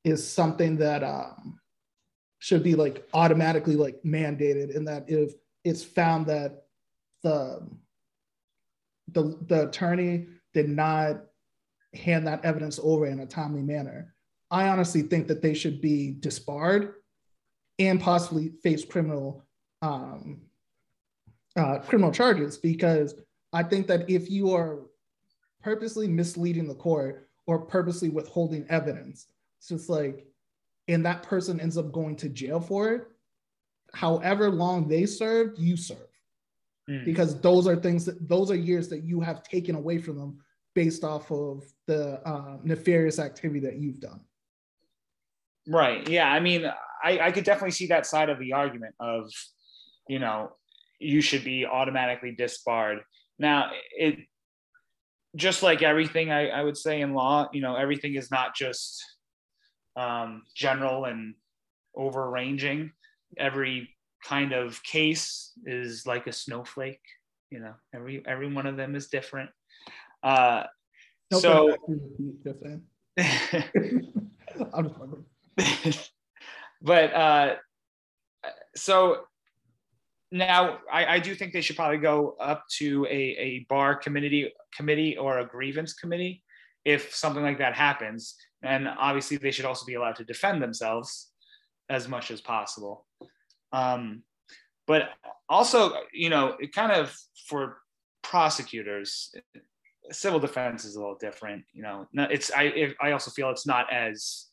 is something that um, should be like automatically like mandated and that if it's found that the the, the attorney did not hand that evidence over in a timely manner i honestly think that they should be disbarred and possibly face criminal um, uh, criminal charges because i think that if you are purposely misleading the court or purposely withholding evidence. So it's like, and that person ends up going to jail for it. However long they served, you serve. Mm. Because those are things that those are years that you have taken away from them based off of the uh, nefarious activity that you've done. Right. Yeah. I mean, I, I could definitely see that side of the argument of, you know, you should be automatically disbarred. Now, it just like everything I, I would say in law, you know, everything is not just um, general and over ranging. Every kind of case is like a snowflake. You know, every every one of them is different. Uh, so, (laughs) (laughs) (laughs) (laughs) but uh, so now I, I, do think they should probably go up to a, a bar committee committee or a grievance committee if something like that happens and obviously they should also be allowed to defend themselves as much as possible um, but also you know it kind of for prosecutors civil defense is a little different. You know, it's I I also feel it's not as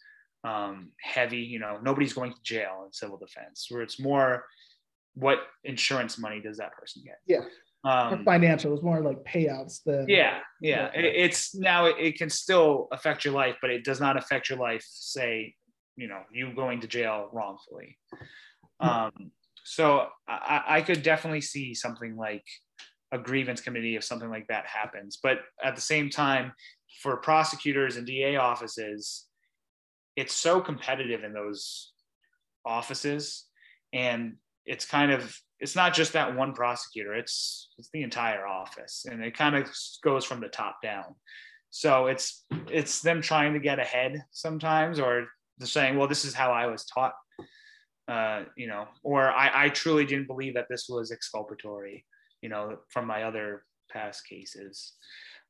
um, heavy. You know, nobody's going to jail in civil defense, where it's more what insurance money does that person get? Yeah. Um, financial. It's more like payouts. Than, yeah, yeah. It, it's now it, it, can still affect your life, but it does not affect your life. Say, you know, you going to jail wrongfully. Um, so I, I could definitely see something like a grievance committee if something like that happens. But at the same time, for prosecutors and DA offices, it's so competitive in those offices. And it's kind of it's not just that one prosecutor, it's it's the entire office. And it kind of goes from the top down. So it's it's them trying to get ahead sometimes, or they're saying, well, this is how I was taught. Uh, you know, or I, I truly didn't believe that this was exculpatory you know, from my other past cases.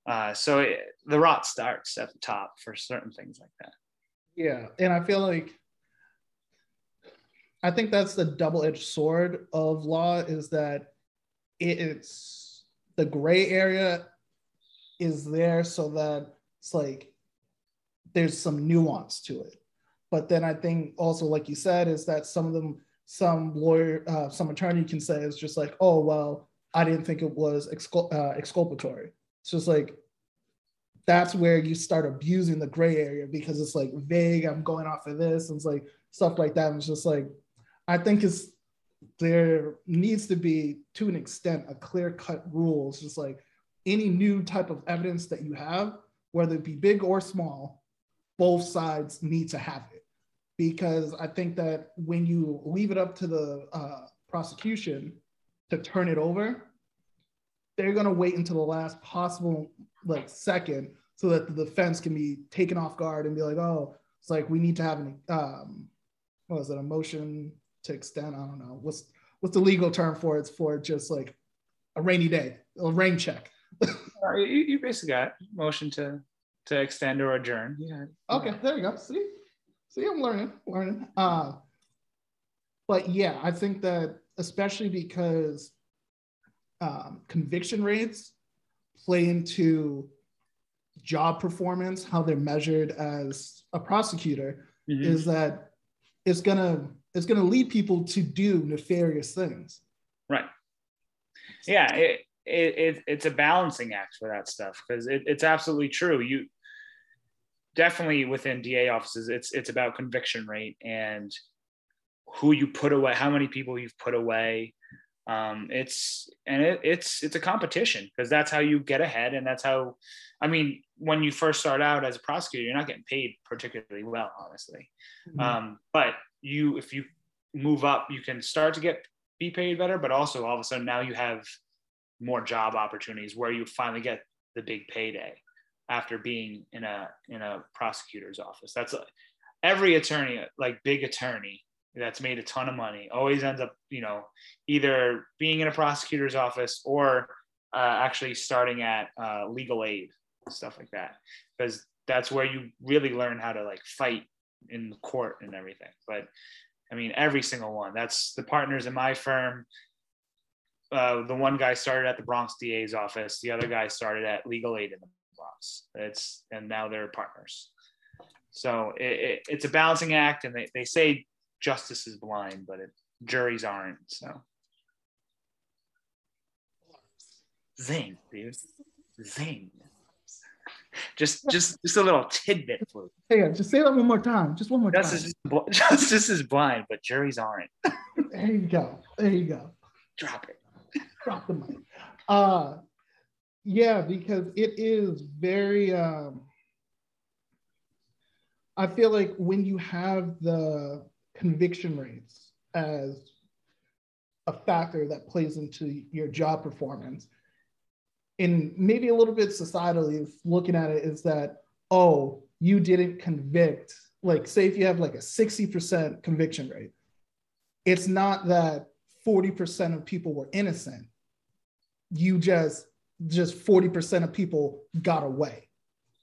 Uh, so it, the rot starts at the top for certain things like that. Yeah, and I feel like I think that's the double-edged sword of law is that it's the gray area is there so that it's like there's some nuance to it. But then I think also, like you said, is that some of them, some lawyer, uh, some attorney can say is just like, oh well, I didn't think it was excul- uh, exculpatory. It's just like that's where you start abusing the gray area because it's like vague. I'm going off of this, and it's like stuff like that. And it's just like I think it's there needs to be to an extent a clear cut rule. It's just like any new type of evidence that you have, whether it be big or small, both sides need to have it because I think that when you leave it up to the uh, prosecution to turn it over, they're going to wait until the last possible like second so that the defense can be taken off guard and be like, oh, it's like we need to have an um, what was it, a motion to extend? I don't know what's what's the legal term for it? It's for just like a rainy day, a rain check. (laughs) uh, you, you, basically got motion to to extend or adjourn. Yeah. Okay, there you go. See, see, I'm learning, learning. Uh, but yeah, I think that especially because um, conviction rates play into job performance, how they're measured as a prosecutor, mm-hmm. is that it's gonna it's gonna lead people to do nefarious things. Right. Yeah, it, it, it it's a balancing act for that stuff because it, it's absolutely true. You definitely within DA offices, it's it's about conviction rate and who you put away, how many people you've put away, um, it's and it, it's it's a competition because that's how you get ahead and that's how i mean when you first start out as a prosecutor you're not getting paid particularly well honestly mm-hmm. um, but you if you move up you can start to get be paid better but also all of a sudden now you have more job opportunities where you finally get the big payday after being in a in a prosecutor's office that's a, every attorney like big attorney that's made a ton of money always ends up you know either being in a prosecutor's office or uh, actually starting at uh, legal aid stuff like that. Because that's where you really learn how to like fight in court and everything. But i mean every single one. That's the partners in my firm. Uh, the one guy started at the bronx da's office. The other guy started at legal aid in the bronx. It's and now they're partners. So it, it, it's a balancing act and they, they say justice is blind, but it, juries aren't. So, zing, dude, zing. Just, just, just a little tidbit for you. Hey, just say that one more time. Just one more justice time. Is, (laughs) justice is blind, but juries aren't. there you go. There you go. Drop it. Drop the mic. Uh, yeah, because it is very. Um, I feel like when you have the conviction rates as a factor that plays into your job performance. And maybe a little bit societally looking at it is that, oh, you didn't convict. Like, say if you have like a 60% conviction rate, it's not that 40% of people were innocent. You just, just 40% of people got away.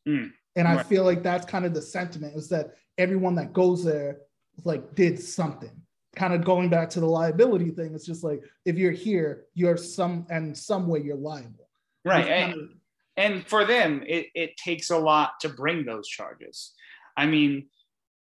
Mm, and I feel like that's kind of the sentiment is that everyone that goes there like did something kind of going back to the liability thing it's just like if you're here you're some and some way you're liable right and, and for them, it, it takes a lot to bring those charges. I mean,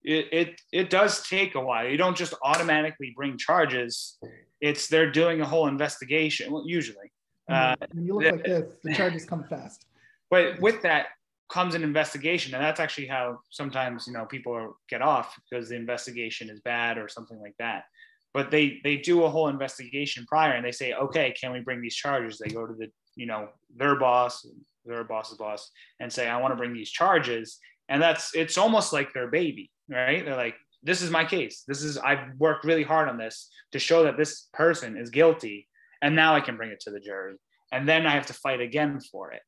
it, it it does take a while. You don't just automatically bring charges. It's they're doing a whole investigation. Well, usually, mm-hmm. uh, when you look like this, the charges come fast. (laughs) But with that comes an investigation, and that's actually how sometimes you know people get off because the investigation is bad or something like that. But they they do a whole investigation prior, and they say, okay, can we bring these charges? They go to the you know their boss, their boss's boss, and say, I want to bring these charges, and that's it's almost like their baby right? They're like, this is my case. This is, I've worked really hard on this to show that this person is guilty. And now I can bring it to the jury. And then I have to fight again for it.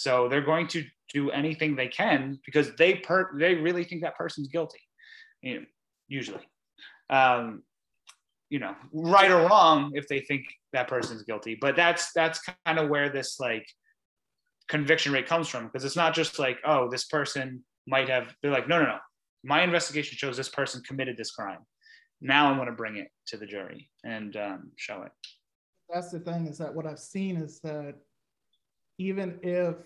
So they're going to do anything they can because they per they really think that person's guilty, you know, usually. Um, you know, right or wrong if they think that person's guilty. But that's that's kind of where this like conviction rate comes from because it's not just like, oh, this person might have, they're like, no, no, no my investigation shows this person committed this crime. Now I'm going to bring it to the jury and um, show it. That's the thing is that what I've seen is that even if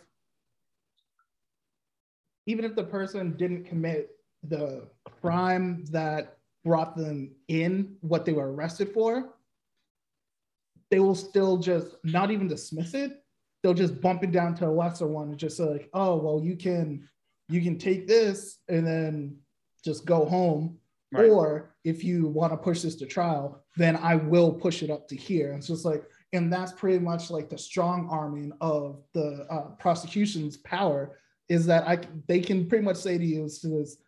even if the person didn't commit the crime that brought them in what they were arrested for, they will still just not even dismiss it. They'll just bump it down to a lesser one and just say like, oh well, you can you can take this and then just go home. Right. Or if you want to push this to trial, then I will push it up to here. It's just like, and that's pretty much like the strong arming of the uh, prosecution's power is that I they can pretty much say to you, is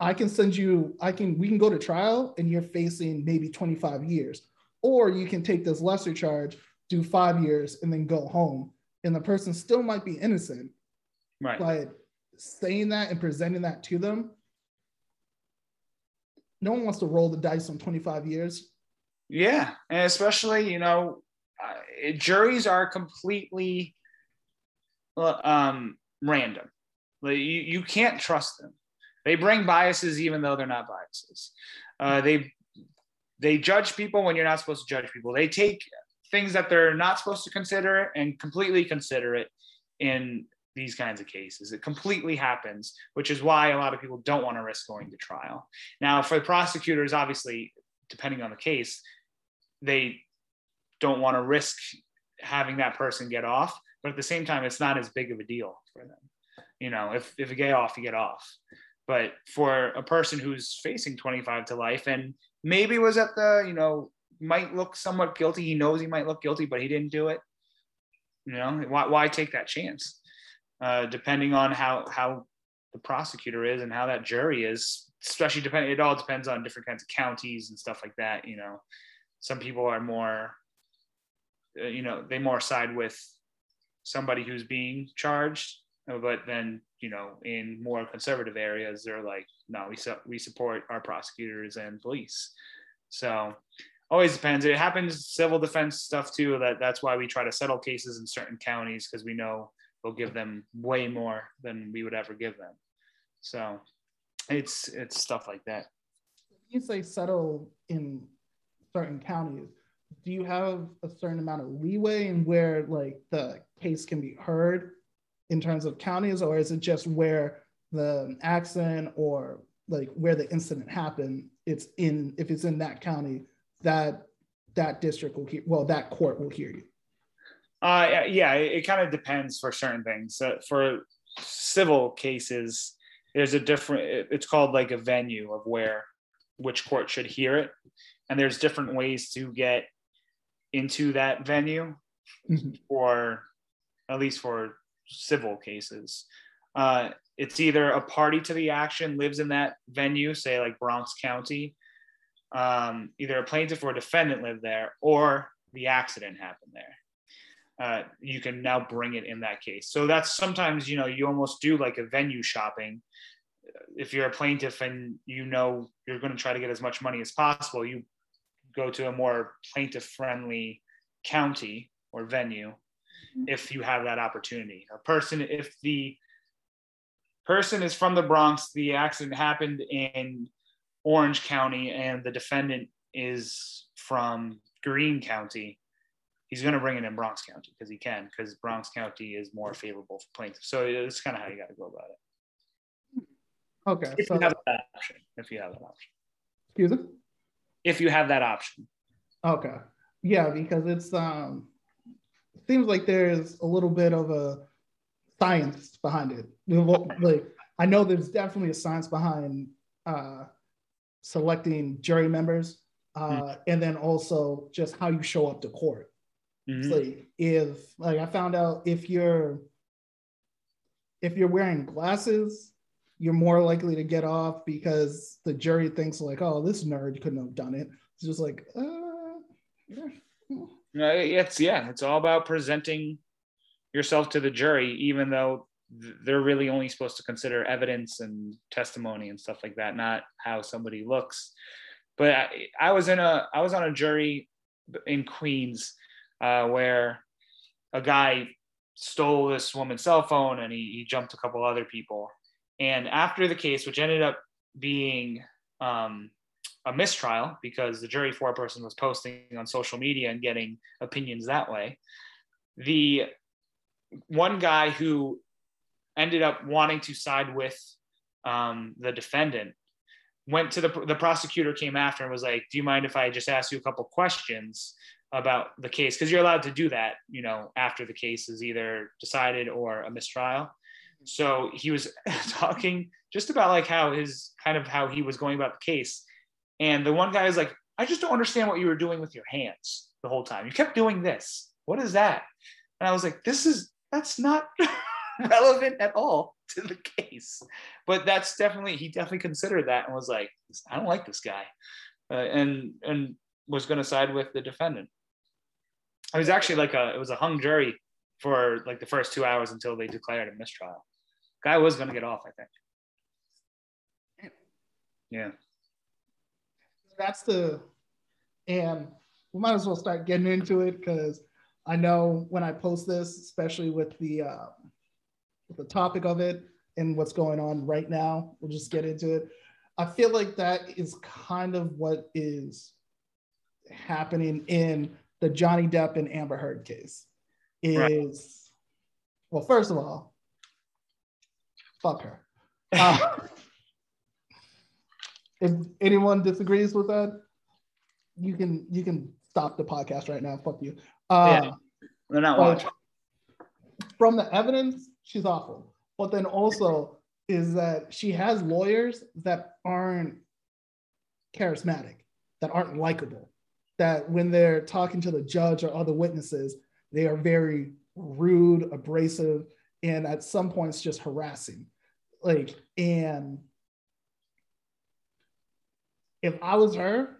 I can send you, I can, we can go to trial and you're facing maybe 25 years. Or you can take this lesser charge, do five years, and then go home. And the person still might be innocent. Right. But saying that and presenting that to them no one wants to roll the dice on 25 years. Yeah, and especially you know, uh, juries are completely um, random. Like, you you can't trust them. They bring biases even though they're not biases. Uh, they they judge people when you're not supposed to judge people. They take things that they're not supposed to consider and completely consider it in these kinds of cases. It completely happens, which is why a lot of people don't want to risk going to trial. Now, for the prosecutors, obviously, depending on the case, they don't want to risk having that person get off, but at the same time, it's not as big of a deal for them. You know, if, if you get off, you get off. But for a person who's facing 25 to life and maybe was at the, you know, might look somewhat guilty, he knows he might look guilty, but he didn't do it. You know, why, why take that chance? uh, depending on how how the prosecutor is and how that jury is. Especially depending, it all depends on different kinds of counties and stuff like that. You know, some people are more, uh, you know, they more side with somebody who's being charged, uh, but then you know, in more conservative areas, they're like, no, we su- we support our prosecutors and police. So always depends. It happens civil defense stuff too. That that's why we try to settle cases in certain counties because we know we'll give them way more than we would ever give them. So it's it's stuff like that. You say settle in certain counties. Do you have a certain amount of leeway in where like the case can be heard in terms of counties, or is it just where the accident or like where the incident happened? It's in if it's in that county, that that district will hear well, that court will hear you. Uh, yeah, it, it kind of depends for certain things. Uh, for civil cases, there's a different. It's called like a venue of where which court should hear it, and there's different ways to get into that venue, mm-hmm. or at least for civil cases. Uh, it's either a party to the action lives in that venue, say like Bronx County, um, either a plaintiff or a defendant lived there, or the accident happened there uh, you can now bring it in that case. So that's sometimes, you know, you almost do like a venue shopping. If you're a plaintiff and you know you're going to try to get as much money as possible, you go to a more plaintiff friendly county or venue mm-hmm. if you have that opportunity. A person, if the person is from the Bronx, the accident happened in Orange County, and the defendant is from Greene County, he's going to bring it in Bronx County because he can, because Bronx County is more favorable for plaintiffs. So it's kind of how you got to go about it. Okay. If so, you have that option. If you have that option. excuse me? If you have that option. Okay. Yeah, because it's um seems like there's a little bit of a science behind it. Like I know there's definitely a science behind uh selecting jury members uh mm and then also just how you show up to court. Mm-hmm. like if like I found out if you're if you're wearing glasses, you're more likely to get off because the jury thinks like, oh, this nerd couldn't have done it. It's just like, uh, yeah. It's yeah, it's all about presenting yourself to the jury, even though they're really only supposed to consider evidence and testimony and stuff like that, not how somebody looks. But I, I was in a I was on a jury in Queens uh, where a guy stole this woman's cell phone and he, he jumped a couple other people. And after the case, which ended up being um, a mistrial because the jury foreperson was posting on social media and getting opinions that way, the one guy who ended up wanting to side with um, the defendant went to the the prosecutor came after and was like do you mind if i just ask you a couple questions about the case? Because you're allowed to do that you know after the case is either decided or a mistrial so he was (laughs) talking just about like how his kind of how he was going about the case. And the one guy was like i just don't understand what you were doing with your hands the whole time. You kept doing this. What is that? And i was like this is that's not (laughs) relevant at all to the case. But that's definitely he definitely considered that and was like i don't like this guy uh, and and was going to side with the defendant. It was actually like a it was a hung jury for like the first two hours until they declared a mistrial. Guy was going to get off, I think. Yeah. That's the, and we might as well start getting into it because I know when I post this, especially with the uh, with the topic of it and what's going on right now, we'll just get into it. I feel like that is kind of what is happening in the Johnny Depp and Amber Heard case is right. well, first of all, fuck her. Uh, (laughs) if anyone disagrees with that, you can you can stop the podcast right now. Fuck you. Uh, yeah, they're not watching. From the evidence, she's awful. But then also is that she has lawyers that aren't charismatic, that aren't likable that when they're talking to the judge or other witnesses, they are very rude, abrasive, and at some points just harassing. Like, and if I was her,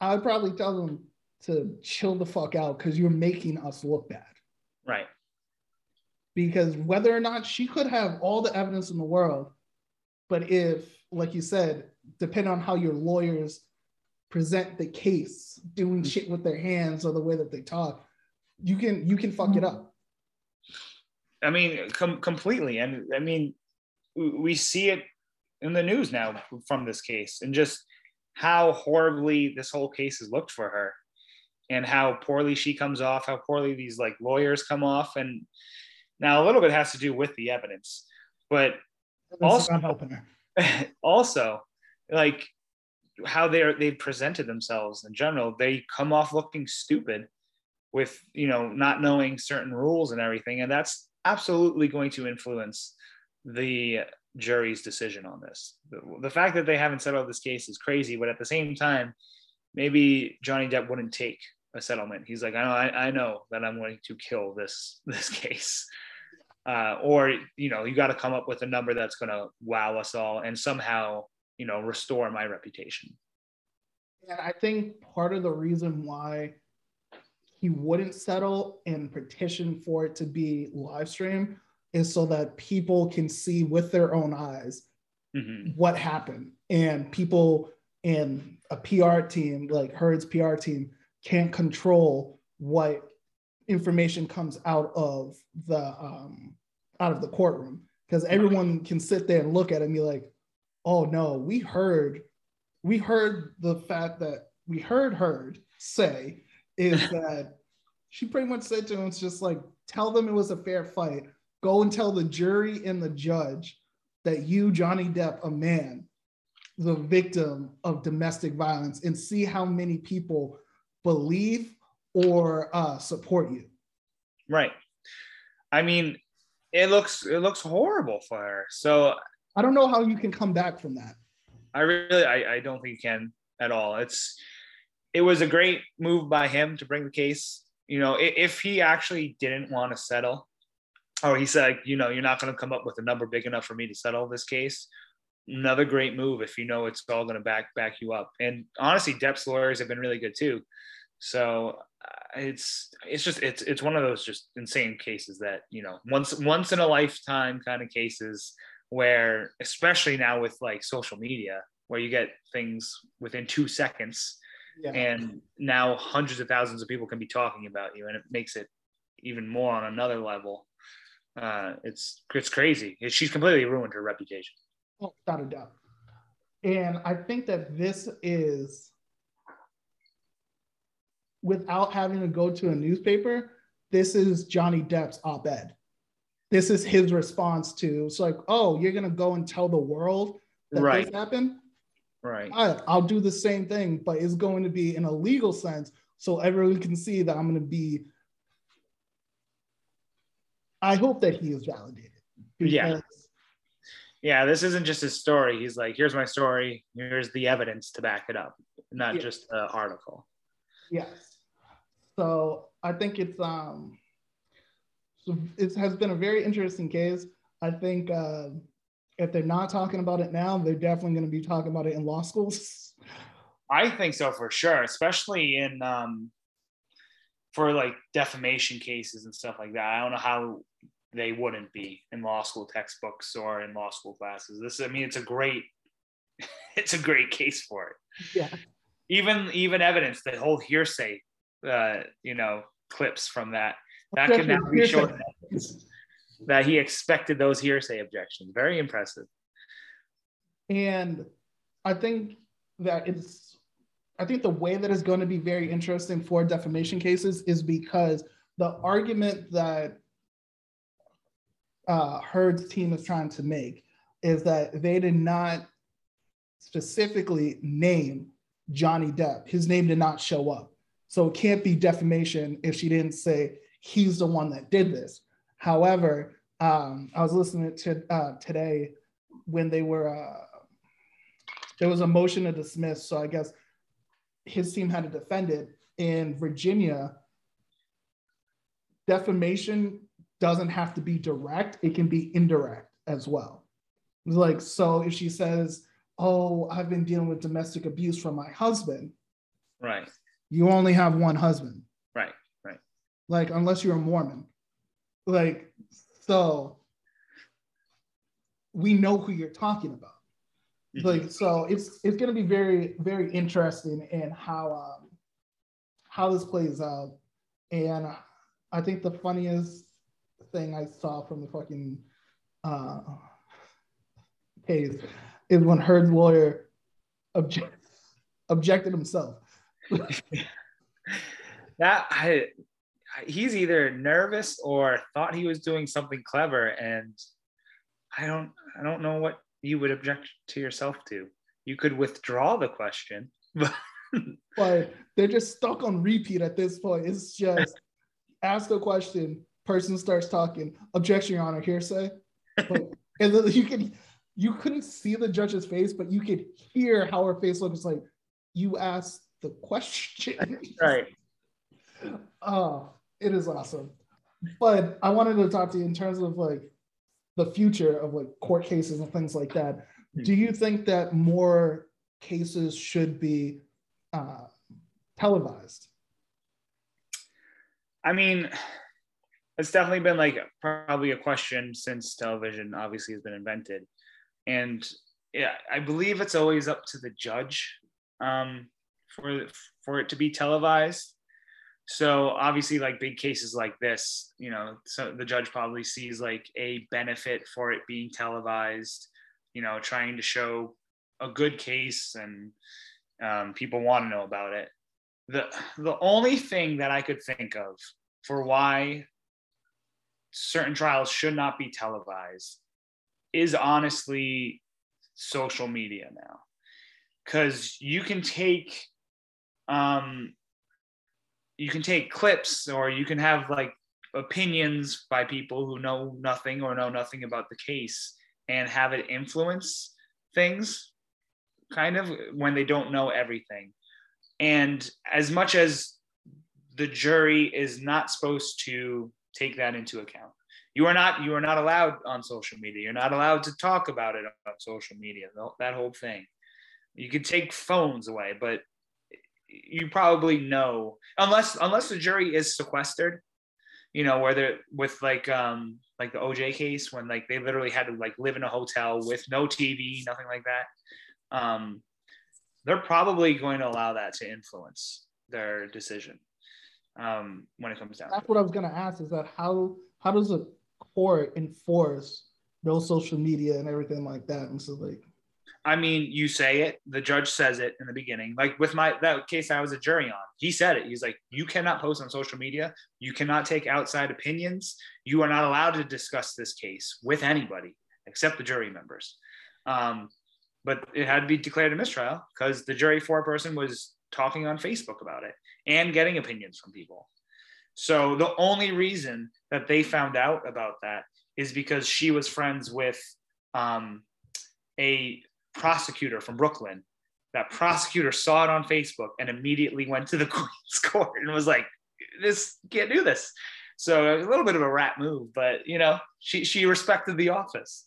I would probably tell them to chill the fuck out because you're making us look bad. Right. Because whether or not she could have all the evidence in the world, but if, like you said, depending on how your lawyers present the case doing mm-hmm. shit with their hands or the way that they talk you can you can fuck it up i mean com- completely. And i mean we see it in the news now from this case and just how horribly this whole case has looked for her and how poorly she comes off how poorly these like lawyers come off. And now a little bit has to do with the evidence. But also (laughs) also like how they're they've presented themselves in general. They come off looking stupid with you know not knowing certain rules and everything. And that's absolutely going to influence the jury's decision on this. The, the fact that they haven't settled this case is crazy but at the same time maybe johnny depp wouldn't take a settlement. He's like i know i, I know that i'm going to kill this (laughs) this case. Uh, or you know you got to come up with a number that's going to wow us all and somehow you know restore my reputation. And i think part of the reason why he wouldn't settle and petition for it to be live stream is so that people can see with their own eyes mm-hmm. what happened and people in a pr team like Heard's pr team can't control what information comes out of the um, out of the courtroom because everyone can sit there and look at it and be like oh no, we heard, we heard the fact that we heard Heard say is that she pretty much said to him, it's just like, tell them it was a fair fight. Go and tell the jury and the judge that you, Johnny Depp, a man, the victim of domestic violence, and see how many people believe or uh, support you. Right. I mean, it looks it looks horrible for her. So I don't know how you can come back from that. I really I, I don't think you can at all. It's it was a great move by him to bring the case. You know, if he actually didn't want to settle, or he said, you know, you're not going to come up with a number big enough for me to settle this case. Another great move if you know it's all going to back back you up. And honestly, Depp's lawyers have been really good too. So uh, it's it's just it's it's one of those just insane cases that you know once once in a lifetime kind of cases where especially now with like social media where you get things within two seconds yeah. and now hundreds of thousands of people can be talking about you and it makes it even more on another level. Uh, it's it's crazy. She's completely ruined her reputation. Oh, without a doubt. And i think that this is without having to go to a newspaper this is johnny depp's op-ed. This is his response to it's like oh you're going to go and tell the world that right. this happened Right. I, I'll do the same thing, but it's going to be in a legal sense so everyone can see that I'm going to be. I hope that he is validated. Yeah. Yeah, this isn't just his story. He's like, here's my story. Here's the evidence to back it up, not yeah. just the article. Yes. So I think it's um, so it has been a very interesting case. I think uh, if they're not talking about it now, they're definitely going to be talking about it in law schools. I think so for sure, especially in um, for like defamation cases and stuff like that. I don't know how they wouldn't be in law school textbooks or in law school classes. This, I mean, it's a great, (laughs) it's a great case for it. Yeah. Even even evidence, the whole hearsay, uh, you know, clips from that that can now be shown (laughs) that he expected those hearsay objections. Very impressive. And I think that it's, I think the way that is going to be very interesting for defamation cases is because the argument that uh, Heard's team is trying to make is that they did not specifically name Johnny Depp. His name did not show up. So it can't be defamation if she didn't say he's the one that did this. However, um, I was listening to uh, today when they were uh, there was a motion to dismiss. So I guess his team had to defend it in Virginia. Defamation doesn't have to be direct; it can be indirect as well. Like so, if she says, "Oh, I've been dealing with domestic abuse from my husband," right? You only have one husband, right? Right. Like unless you're a Mormon, like so we know who you're talking about. Like so it's it's gonna be very, very interesting in how um how this plays out. And I think the funniest thing I saw from the fucking uh case is when Heard's lawyer object, objected himself. (laughs) that I he's either nervous or thought he was doing something clever and i don't i don't know what you would object to yourself to. You could withdraw the question (laughs) but they're just stuck on repeat at this point. It's just (laughs) ask a question person starts talking. Objection your honor hearsay? But, (laughs) and then you can you couldn't see the judge's face but you could hear how her face looks like you asked the question. Right. Oh it is awesome. But I wanted to talk to you in terms of like the future of like court cases and things like that. Hmm. Do you think that more cases should be uh, televised? I mean, it's definitely been like probably a question since television obviously has been invented. And yeah, I believe it's always up to the judge um, for for it to be televised. So obviously, like big cases like this, you know, so the judge probably sees like a benefit for it being televised, you know, trying to show a good case and um, people want to know about it. the the only thing that I could think of for why certain trials should not be televised is honestly social media now because you can take um you can take clips or you can have like opinions by people who know nothing or know nothing about the case and have it influence things kind of when they don't know everything. And as much as the jury is not supposed to take that into account you are not you are not allowed on social media. You're not allowed to talk about it on social media that whole thing. You can take phones away but you probably know unless unless the jury is sequestered you know where they're with like um like the oj case when like they literally had to like live in a hotel with no tv nothing like that. Um they're probably going to allow that to influence their decision um when it comes down that's what i was going to ask is that how how does a court enforce no social media and everything like that? And so like I mean, you say it, the judge says it in the beginning. Like with my that case I was a jury on, he said it. He's like, you cannot post on social media, you cannot take outside opinions, you are not allowed to discuss this case with anybody except the jury members. Um, but it had to be declared a mistrial because the jury foreperson was talking on Facebook about it and getting opinions from people. So the only reason that they found out about that is because she was friends with um, a prosecutor from Brooklyn. That prosecutor saw it on Facebook and immediately went to the (laughs) Queen's Court and was like, "This can't do this." So a little bit of a rat move, but you know, she she respected the office.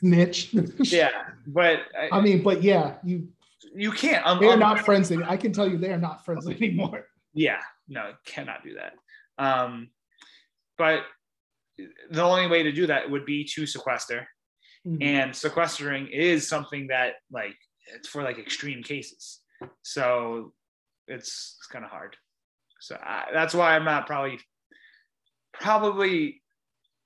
Snitch. (laughs) yeah, but I, I, mean, but yeah, you you can't. Um, they're um, not friends. Anymore I can tell you, they are not friends (laughs) anymore. Yeah, no, cannot do that. Um, but the only way to do that would be to sequester Mm-hmm. And sequestering is something that like it's for like extreme cases. So it's, it's kind of hard. So I, that's why I'm not probably probably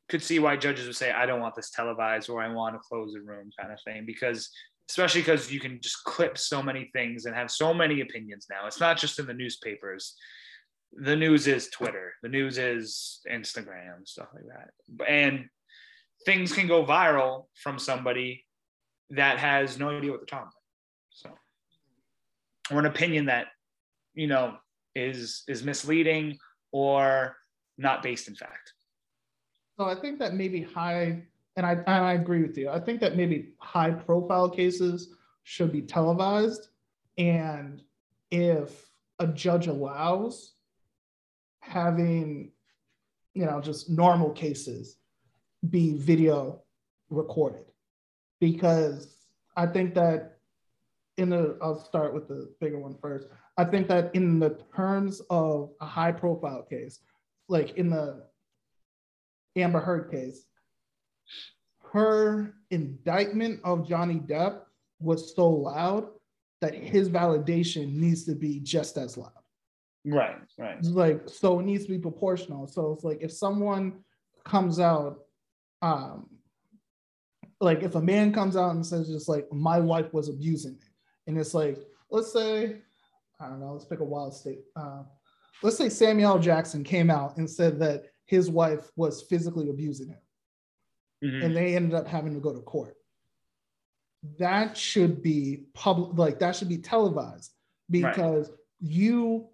could see why judges would say I don't want this televised or I want to close the room kind of thing because especially because you can just clip so many things and have so many opinions now. It's not just in the newspapers. The news is Twitter. The news is Instagram, stuff like that. And things can go viral from somebody that has no idea what they're talking about. So, or an opinion that, you know, is is misleading or not based in fact. So I think that maybe high, and I, and I agree with you. I think that maybe high profile cases should be televised. And if a judge allows having, you know, just normal cases be video recorded because I think that in the I'll start with the bigger one first. I think that in the terms of a high profile case, like in the Amber Heard case, her indictment of Johnny Depp was so loud that his validation needs to be just as loud. Right, right. Like so it needs to be proportional. So it's like if someone comes out um, like if a man comes out and says just like my wife was abusing me, and it's like let's say I don't know, let's pick a wild state. Uh, let's say Samuel Jackson came out and said that his wife was physically abusing him, mm-hmm. and they ended up having to go to court. That should be public, like that should be televised because right. you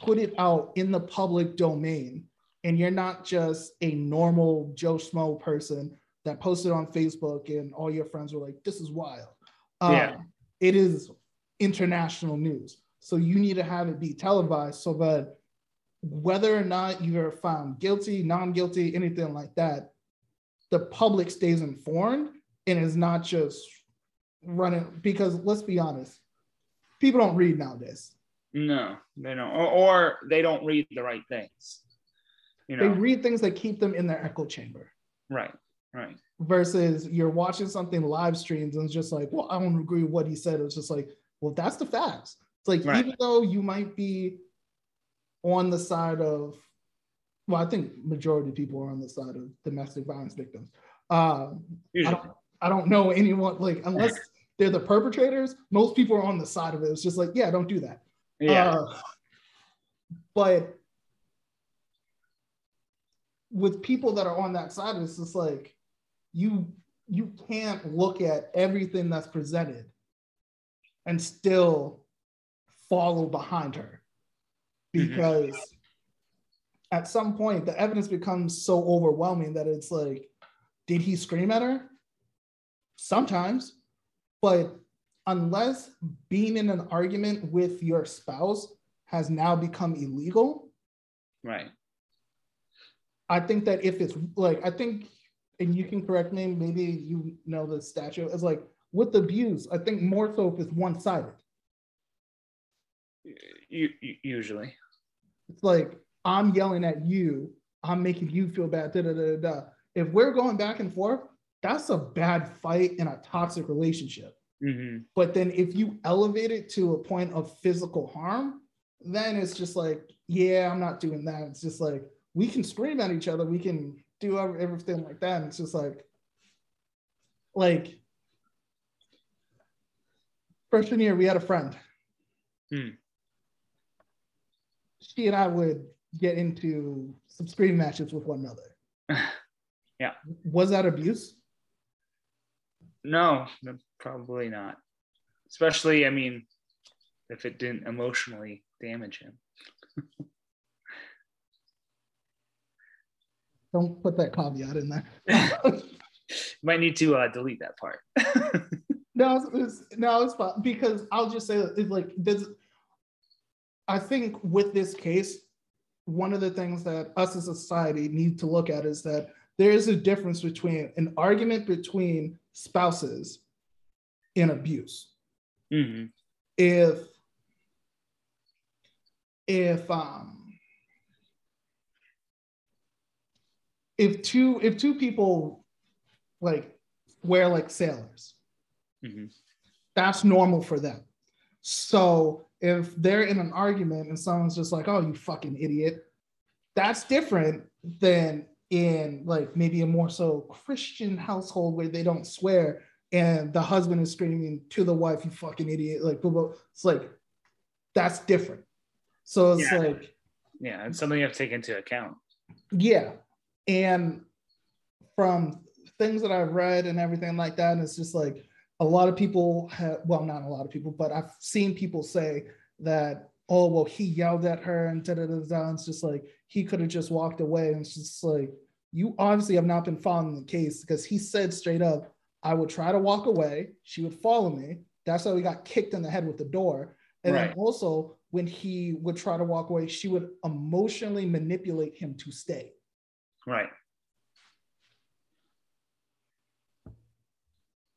put it out in the public domain and you're not just a normal Joe Schmo person that posted on Facebook and all your friends were like, this is wild. Yeah. Um, it is international news. So you need to have it be televised so that whether or not you're found guilty, non guilty, anything like that, the public stays informed and is not just running. Because let's be honest, people don't read nowadays. No, they don't. Or, or they don't read the right things. You know? They read things that keep them in their echo chamber. Right. Right. Versus you're watching something live streams and it's just like, well, I don't agree with what he said. It's just like, well, that's the facts. It's like right. even though you might be on the side of, well, I think majority of people are on the side of domestic violence victims. Um, I don't, I don't know anyone like unless they're the perpetrators. Most people are on the side of it. It's just like, yeah, don't do that. Yeah. Uh, But with people that are on that side, it's just like you you can't look at everything that's presented and still follow behind her mm-hmm. because mm-hmm. at some point the evidence becomes so overwhelming that it's like did he scream at her sometimes but unless being in an argument with your spouse has now become illegal right i think that if it's like i think and you can correct me, maybe you know the statute, is like with abuse, I think more so if it's one sided. Usually. It's like, I'm yelling at you, I'm making you feel bad, da da da da. If we're going back and forth, that's a bad fight in a toxic relationship. Mm-hmm. But then if you elevate it to a point of physical harm, then it's just like, yeah, I'm not doing that. It's just like, we can scream at each other, we can do everything like that. And it's just like, like freshman year, we had a friend. Hmm. She and I would get into some scream matches with one another. (sighs) yeah. Was that abuse? No, probably not. Especially, I mean, if it didn't emotionally damage him. (laughs) Don't put that caveat in there. (laughs) Might need to uh, delete that part. (laughs) no, it's, it's, no, it's fine because I'll just say it's like this. I think with this case, one of the things that us as a society need to look at is that there is a difference between an argument between spouses and abuse. Mm-hmm. If if um if two if two people like wear like sailors, mm-hmm. that's normal for them. So if they're in an argument and someone's just like, "Oh, you fucking idiot," that's different than in like maybe a more so Christian household where they don't swear and the husband is screaming to the wife, "You fucking idiot!" Like, it's like that's different. So it's yeah. like, yeah, it's something you have to take into account. Yeah, and from things that I've read and everything like that, and it's just like a lot of people have, well, not a lot of people, but I've seen people say that, oh, well, he yelled at her and da da da da. It's just like he could have just walked away. And it's just like, you obviously have not been following the case because he said straight up, I would try to walk away. She would follow me. That's how he got kicked in the head with the door. And right. then also, when he would try to walk away, she would emotionally manipulate him to stay. Right.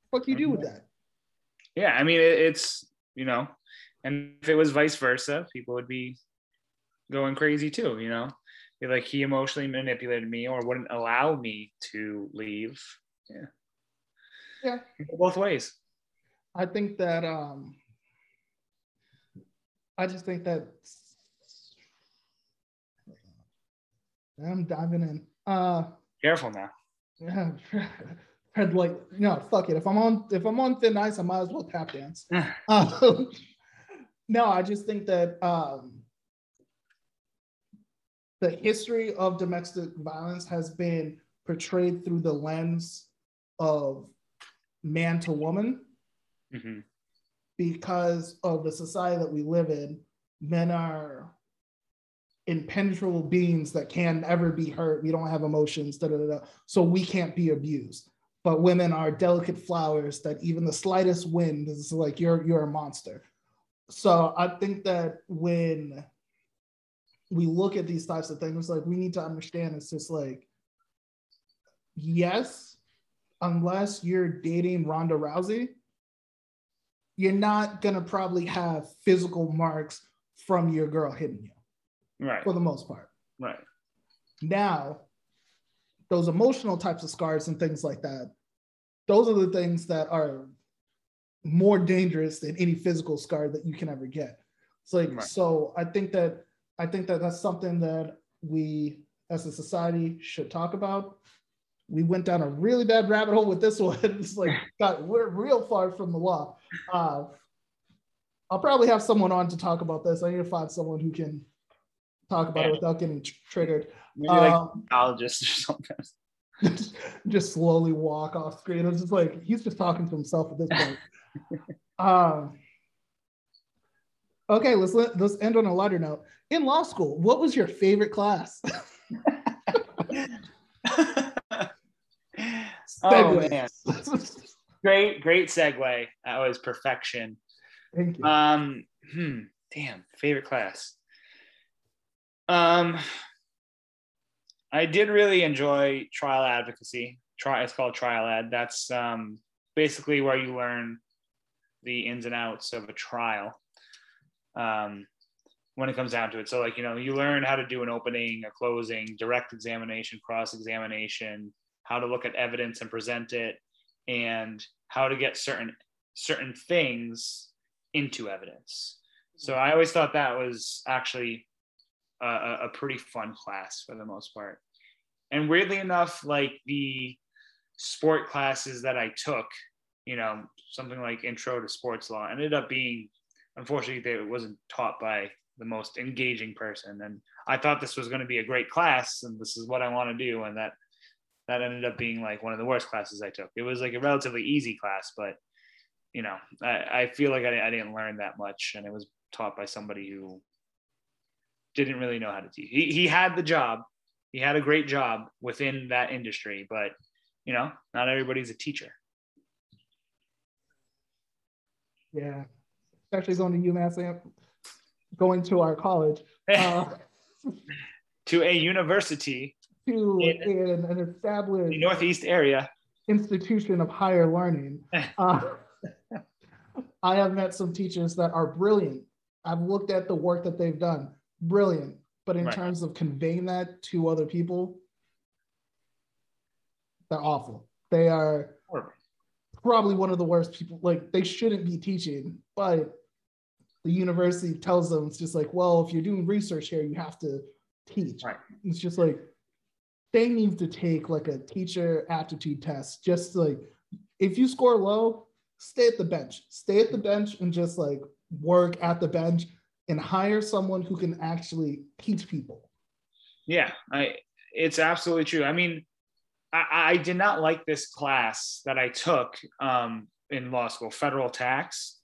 What do you do with that? Yeah, I mean, it's you know, and if it was vice versa, people would be going crazy too. You know, like he emotionally manipulated me or wouldn't allow me to leave. Yeah. Yeah. Both ways. I think that um I just think that I'm diving in. Uh, Careful now. (laughs) Yeah, like no, fuck it. If I'm on if I'm on thin ice, I might as well tap dance. (sighs) um, (laughs) no, I just think that um, the history of domestic violence has been portrayed through the lens of man to woman mm-hmm. because of the society that we live in. Men are impenetrable beings that can never be hurt. We don't have emotions, da, da, da, so we can't be abused. But women are delicate flowers that even the slightest wind is like you're you're a monster. So I think that when we look at these types of things, like we need to understand it's just like, yes, unless you're dating Ronda Rousey, you're not gonna probably have physical marks from your girl hitting you right. For the most part. Right. Now those emotional types of scars and things like that those are the things that are more dangerous than any physical scar that you can ever get. It's like right. so i think that i think that that's something that we as a society should talk about. We went down a really bad rabbit hole with this (laughs) one. It's like got we're real far from the law. Uh, i'll probably have someone on to talk about this. I need to find someone who can talk about Yeah. it without getting tr- triggered. Maybe like Um, psychologist or something. just, (laughs) just slowly walk off screen. It's just like he's just talking to himself at this point. (laughs) um, okay, let's let, let's end on a lighter note. In law school, what was your favorite class? (laughs) oh man, great, great segue. That was perfection. Thank you. Um, hmm, damn, favorite class. Um, I did really enjoy trial advocacy. Try it's called trial ad. That's um, basically where you learn the ins and outs of a trial. Um, when it comes down to it, so like you know, you learn how to do an opening, a closing, direct examination, cross examination, how to look at evidence and present it, and how to get certain certain things into evidence. So I always thought that was actually a, a pretty fun class for the most part. And weirdly enough, like the sport classes that I took, you know, something like Intro to Sports Law, ended up being, unfortunately, it wasn't taught by the most engaging person. And I thought this was going to be a great class, and this is what I want to do, and that that ended up being like one of the worst classes I took. It was like a relatively easy class, but you know, I, I feel like I, I didn't learn that much, and it was taught by somebody who didn't really know how to teach. He, he had the job, he had a great job within that industry, but you know, not everybody's a teacher. yeah, especially going to UMass, and going to our college. (laughs) Uh, to a university to In- in an established the Northeast area. institution of higher learning. (laughs) Uh, I have met some teachers that are brilliant. I've looked at the work that they've done, brilliant. But in Right. terms of conveying that to other people, they're awful. They are probably one of the worst people. Like they shouldn't be teaching, but the university tells them it's just like, well, if you're doing research here, you have to teach. Right. It's just like they need to take like a teacher aptitude test. Just like if you score low, stay at the bench. Stay at the bench and just like work at the bench and hire someone who can actually teach people. Yeah, I it's absolutely true. I mean, I, I did not like this class that I took um, in law school, federal tax.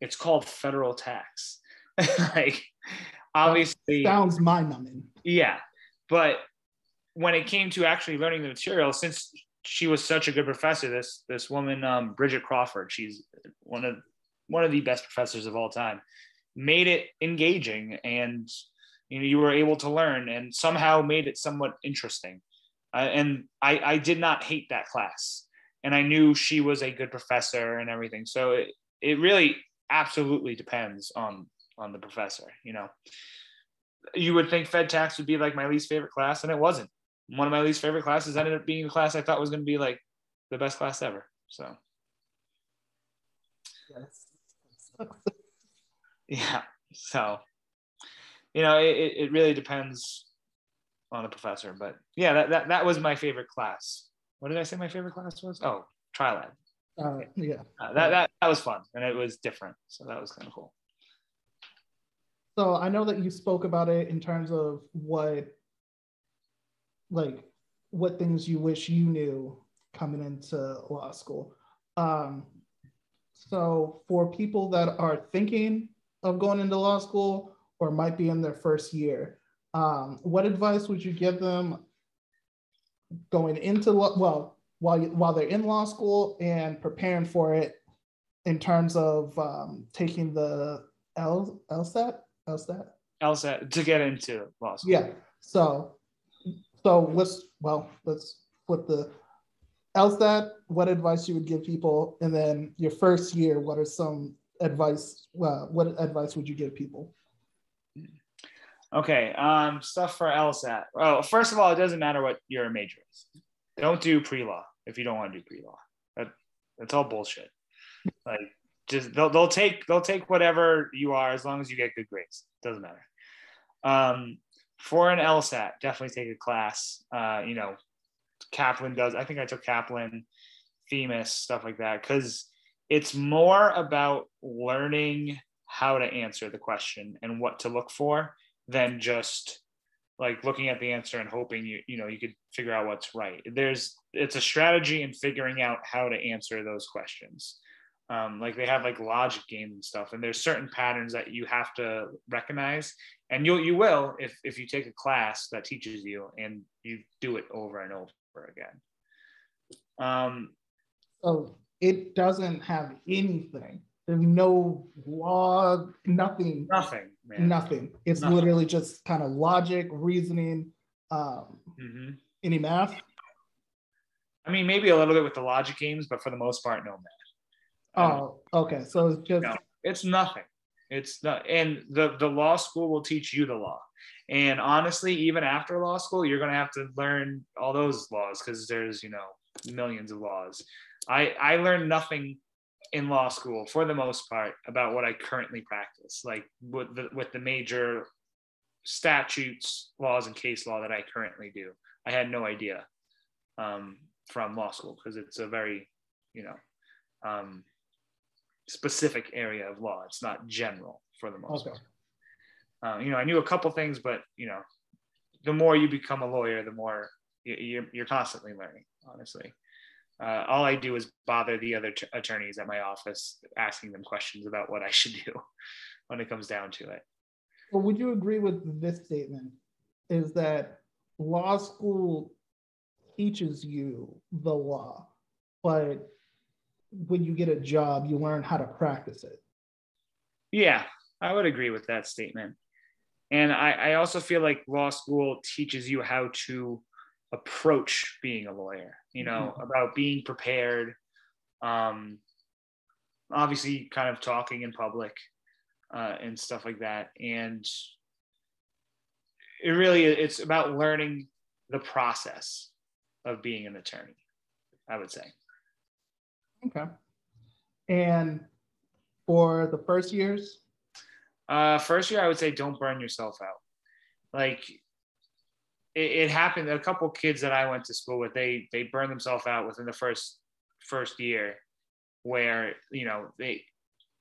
It's called federal tax. (laughs) like, obviously, Sounds mind numbing. yeah. But when it came to actually learning the material, since she was such a good professor, this this woman, um, Bridget Crawford, she's one of one of the best professors of all time, made it engaging and you know you were able to learn and somehow made it somewhat interesting. Uh, and I, I did not hate that class, and I knew she was a good professor and everything. So it, it really absolutely depends on on the professor, you know you would think Fed tax would be like my least favorite class, and it wasn't. One of my least favorite classes ended up being the class I thought was going to be like the best class ever. So (laughs) (laughs) yeah, so you know, it, it really depends on the professor, but yeah, that, that that was my favorite class. What did I say my favorite class was? Oh, trial ad. Uh, yeah. Uh, that, that that was fun and it was different, so that was kind of cool. So I know that you spoke about it in terms of what, like, what things you wish you knew coming into law school. Um, so for people that are thinking of going into law school or might be in their first year, um, what advice would you give them going into law? Well, while you, while they're in law school and preparing for it, in terms of um, taking the L LSAT LSAT LSAT to get into law school. yeah. So, so let's well, let's flip the LSAT. What advice you would give people, and then your first year, what are some advice? Uh, what advice would you give people? Okay, um, stuff for LSAT. Oh, first of all, it doesn't matter what your major is. Don't do pre-law if you don't want to do pre-law. That that's all bullshit. Like, just they'll they'll take they'll take whatever you are as long as you get good grades. Doesn't matter. Um, for an LSAT, definitely take a class. Uh, you know, Kaplan does. I think I took Kaplan, Themis, stuff like that, because it's more about learning how to answer the question and what to look for than just like looking at the answer and hoping you you know you could figure out what's right. There's it's a strategy in figuring out how to answer those questions. Um, like they have like logic games and stuff and there's certain patterns that you have to recognize and you'll you will if if you take a class that teaches you and you do it over and over again. Um so it doesn't have anything there's no law nothing nothing man. nothing it's nothing. literally just kind of logic reasoning um mm-hmm. any math i mean maybe a little bit with the logic games but for the most part no math Oh, okay. So it's just no, it's nothing. It's not, and the the law school will teach you the law. And honestly, even after law school, you're gonna have to learn all those laws because there's you know millions of laws. I I learned nothing in law school for the most part about what I currently practice, like with the with the major statutes, laws, and case law that I currently do. I had no idea um, from law school because it's a very, you know, um, specific area of law. It's not general for the most okay. part. Uh, you know, I knew a couple things, but you know, the more you become a lawyer, the more you're, you're constantly learning. Honestly, uh, all I do is bother the other t- attorneys at my office, asking them questions about what I should do (laughs) when it comes down to it. Well, would you agree with this statement? Is that law school teaches you the law, but when you get a job, you learn how to practice it. Yeah, I would agree with that statement. And I, I also feel like law school teaches you how to approach being a lawyer, you know, mm-hmm. about being prepared, um, obviously kind of talking in public uh, and stuff like that. And it really, it's about learning the process of being an attorney, I would say. Okay. And for the first years? Uh, first year, I would say don't burn yourself out. Like it, it happened. A couple kids that I went to school with, they they burned themselves out within the first first year, where you know they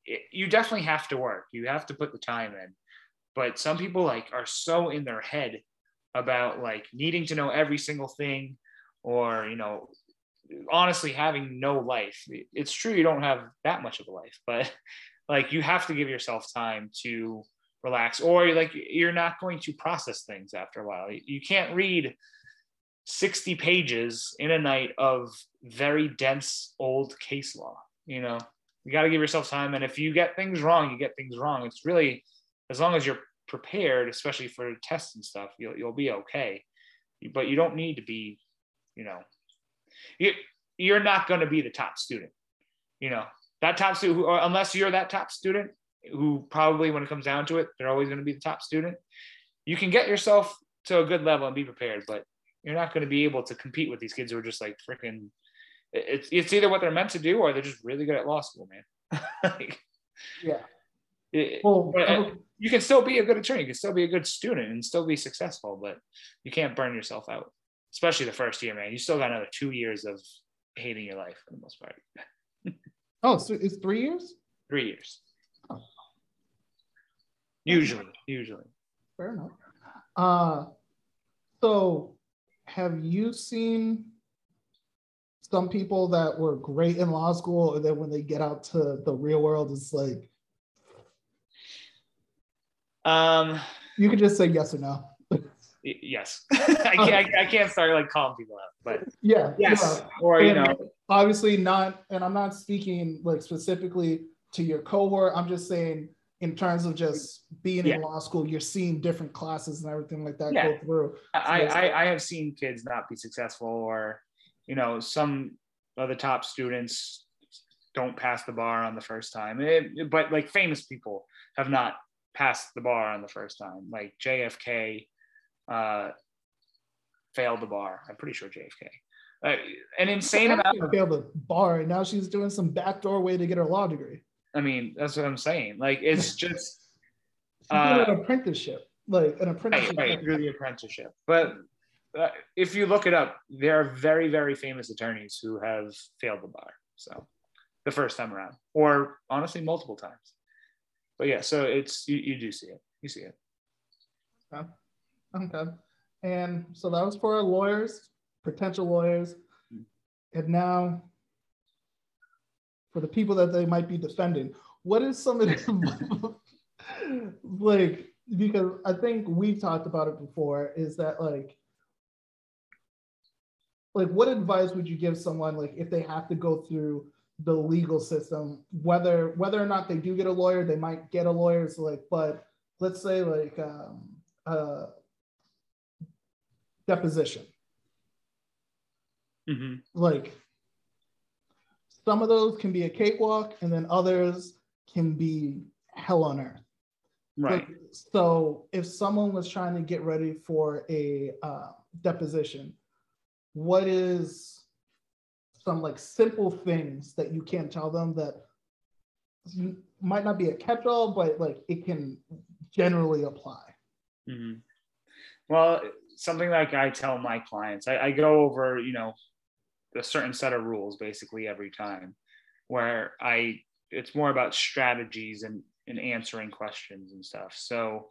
it, you definitely have to work. You have to put the time in. But some people like are so in their head about like needing to know every single thing or you know honestly having no life. It's true you don't have that much of a life, but (laughs) like you have to give yourself time to relax or like you're not going to process things after a while. You can't read 60 pages in a night of very dense old case law, you know. You got to give yourself time and if you get things wrong, you get things wrong. It's really as long as you're prepared, especially for tests and stuff, you'll you'll be okay. But you don't need to be, you know, you, you're not going to be the top student. You know, that top student, who, unless you're that top student, who probably, when it comes down to it, they're always going to be the top student. You can get yourself to a good level and be prepared, but you're not going to be able to compete with these kids who are just like freaking. It's it's either what they're meant to do or they're just really good at law school, man. (laughs) like, yeah. It, well, uh, you can still be a good attorney. You can still be a good student and still be successful, but you can't burn yourself out especially the first year, man. You still got another two years of hating your life for the most part. (laughs) oh, so it's three years? Three years. Usually, usually. Fair enough. Uh, so, have you seen some people that were great in law school, and then when they get out to the real world, it's like, um, you can just say yes or no yes (laughs) I, can't, I, can't start like calling people out but yeah yes yeah. or you know obviously not and i'm not speaking like specifically to your cohort i'm just saying in terms of just being yeah. in law school you're seeing different classes and everything like that yeah. go through I, I i have seen kids not be successful or you know some of the top students don't pass the bar on the first time it, but like famous people have not passed the bar on the first time like jfk uh, failed the bar. I'm pretty sure JFK. Uh, an insane amount. Of, failed the bar, and now she's doing some backdoor way to get her law degree. I mean, that's what I'm saying. Like, it's just uh, an apprenticeship, like an apprenticeship. Right, right through the apprenticeship. But uh, if you look it up, there are very, very famous attorneys who have failed the bar. So the first time around, or honestly, multiple times. But yeah, so it's you, you do see it. You see it. Okay. Okay. And so that was for our lawyers, potential lawyers. And now for the people that they might be defending, what is some of the (laughs) like because I think we've talked about it before, is that like like what advice would you give someone like if they have to go through the legal system? Whether whether or not they do get a lawyer they might get a lawyer so like but let's say like um uh deposition. Mm-hmm. like some of those can be a cakewalk and then others can be hell on earth Right. So if someone was trying to get ready for a uh, deposition, what is some like simple things that you can tell them that might not be a catch-all, but like it can generally apply? hmm Well, something like I tell my clients, I, I go over, you know, a certain set of rules basically every time, where I it's more about strategies and and answering questions and stuff. So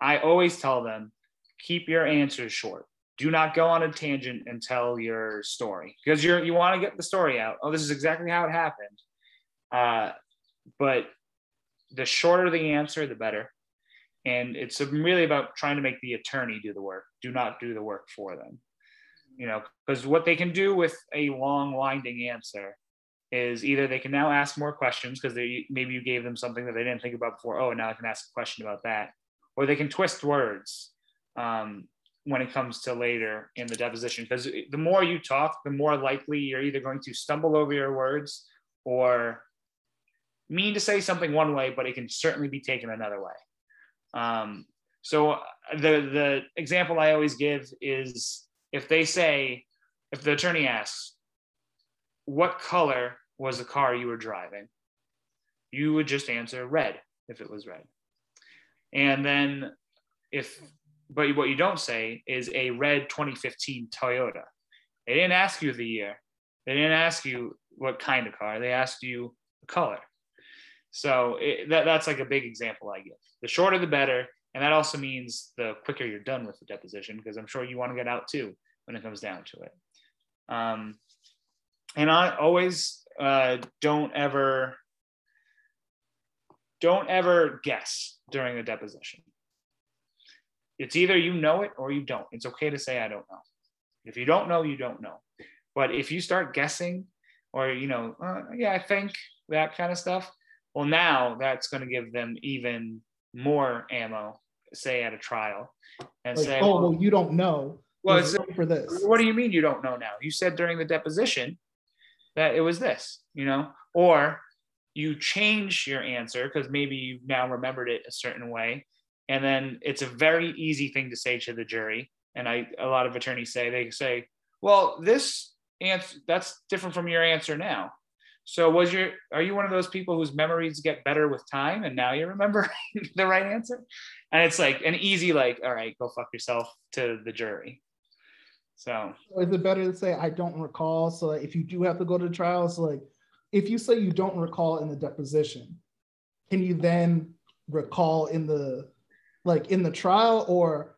I always tell them keep your answers short. Do not go on a tangent and tell your story because you're you want to get the story out. Oh, this is exactly how it happened. Uh, but the shorter the answer, the better and it's really about trying to make the attorney do the work do not do the work for them you know because what they can do with a long winding answer is either they can now ask more questions because they maybe you gave them something that they didn't think about before oh now i can ask a question about that. Or they can twist words um, when it comes to later in the deposition because the more you talk the more likely you're either going to stumble over your words or mean to say something one way but it can certainly be taken another way. Um, so the the example I always give is if they say, if the attorney asks, "What color was the car you were driving?" You would just answer red if it was red, and then if but what you don't say is a red 2015 Toyota. They didn't ask you the year. They didn't ask you what kind of car. They asked you the color. So it, that, that's like a big example I give. The shorter, the better. And that also means the quicker you're done with the deposition, because I'm sure you want to get out too when it comes down to it. Um, and I always uh, don't ever don't ever guess during the deposition. It's either you know it or you don't. It's okay to say I don't know. If you don't know, you don't know. But if you start guessing, or you know, uh, yeah, I think that kind of stuff, well, now that's going to give them even more ammo, say at a trial, and Like, say, oh, well, well, you don't know. well, it's, for this. what do you mean you don't know now? You said during the deposition that it was this, you know, or you change your answer because maybe you now remembered it a certain way. And then it's a very easy thing to say to the jury. And I, a lot of attorneys say, they say, well, this answer, that's different from your answer now. So was your, are you one of those people whose memories get better with time and now you remember (laughs) the right answer? And it's like an easy, like, all right, go fuck yourself to the jury. So Is it better to say I don't recall? So like, if you do have to go to trial, so like if you say you don't recall in the deposition, can you then recall in the like in the trial or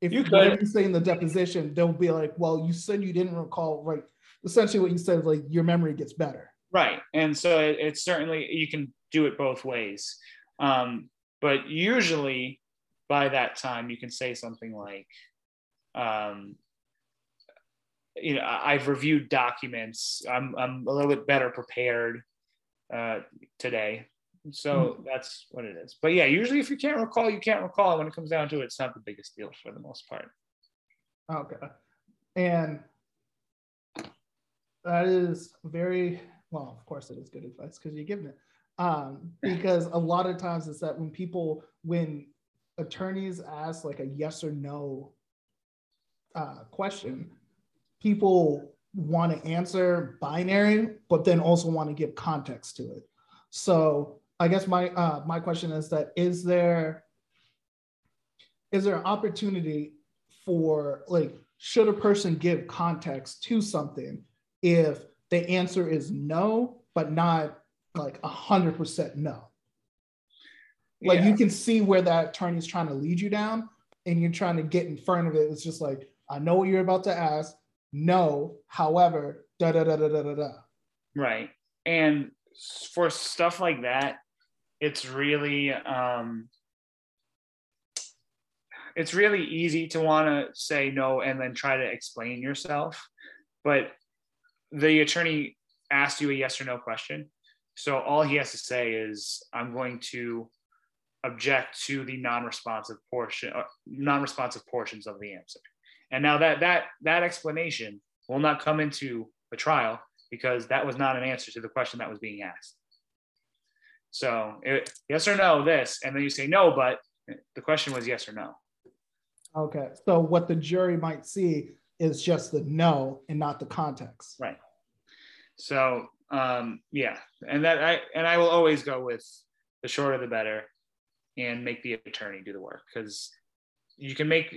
if You you, could. you say in the deposition, they'll be like, well, you said you didn't recall, right? Essentially what you said is like your memory gets better. Right. And so it, it's certainly, you can do it both ways. Um, but usually by that time, you can say something like, um, you know, I've reviewed documents. I'm, I'm a little bit better prepared uh, today. So that's what it is. But yeah, usually if you can't recall, you can't recall. When it comes down to it, it's not the biggest deal for the most part. Okay. And that is very well, of course it is good advice because you're giving it. Um, because a lot of times it's that when people when attorneys ask like a yes or no uh, question, people want to answer binary, but then also want to give context to it. So I guess my uh, my question is that is there is there an opportunity for like should a person give context to something if the answer is no, but not like a hundred percent no? Like Yeah. you can see where that attorney is trying to lead you down, and you're trying to get in front of it. It's just like, I know what you're about to ask. No, however, da da da da da da da. Right. And for stuff like that, it's really um it's really easy to want to say no and then try to explain yourself. But the attorney asked you a yes or no question. So all he has to say is, I'm going to object to the non-responsive portion, uh, non-responsive portions of the answer. And now that that that explanation will not come into the trial because that was not an answer to the question that was being asked. So it, yes or no, this, and then you say no, but the question was yes or no. Okay. So what the jury might see is just the no and not the context. Right. So um, yeah, and that I and I will always go with the shorter the better, and make the attorney do the work because you can make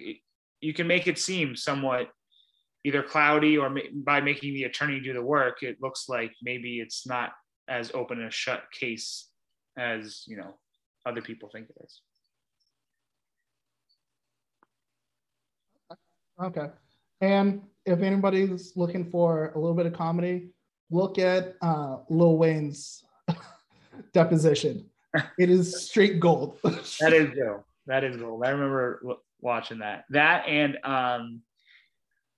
you can make it seem somewhat either cloudy or by making the attorney do the work, it looks like maybe it's not as open and shut case as you know other people think it is. Okay. And if anybody's looking for a little bit of comedy, look at uh, Lil Wayne's (laughs) deposition. It is straight gold. (laughs) that is gold. That is gold. I remember watching that. That and um,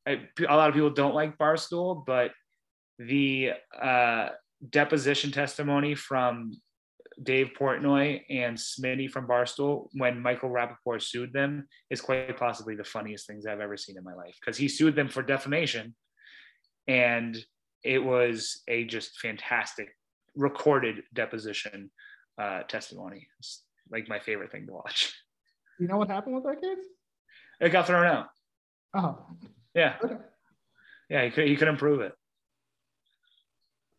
I, a lot of people don't like Barstool, but the uh, deposition testimony from Dave Portnoy and Smitty from Barstool when Michael Rapaport sued them is quite possibly the funniest things I've ever seen in my life because he sued them for defamation and it was a just fantastic recorded deposition uh, testimony. It's like my favorite thing to watch. You know what happened with that case? It got thrown out. Oh. Yeah. Okay. Yeah, he, could, he couldn't prove it.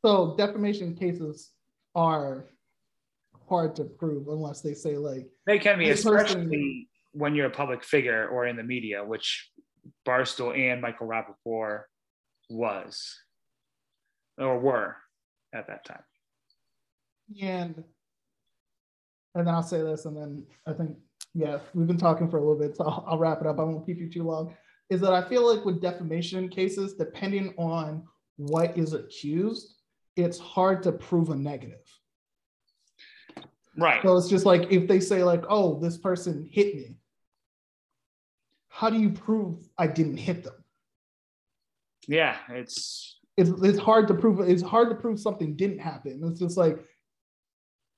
So defamation cases are hard to prove unless they say like they can be, especially person, when you're a public figure or in the media, which Barstool and Michael Rapaport was or were at that time. And and then I'll say this, and then I think yeah, we've been talking for a little bit, so I'll, I'll wrap it up. I won't keep you too long. Is that I feel like with defamation cases, depending on what is accused, it's hard to prove a negative. Right. So it's just like if they say like, "Oh, this person hit me," how do you prove I didn't hit them? Yeah, it's it's it's hard to prove. It's hard to prove something didn't happen. It's just like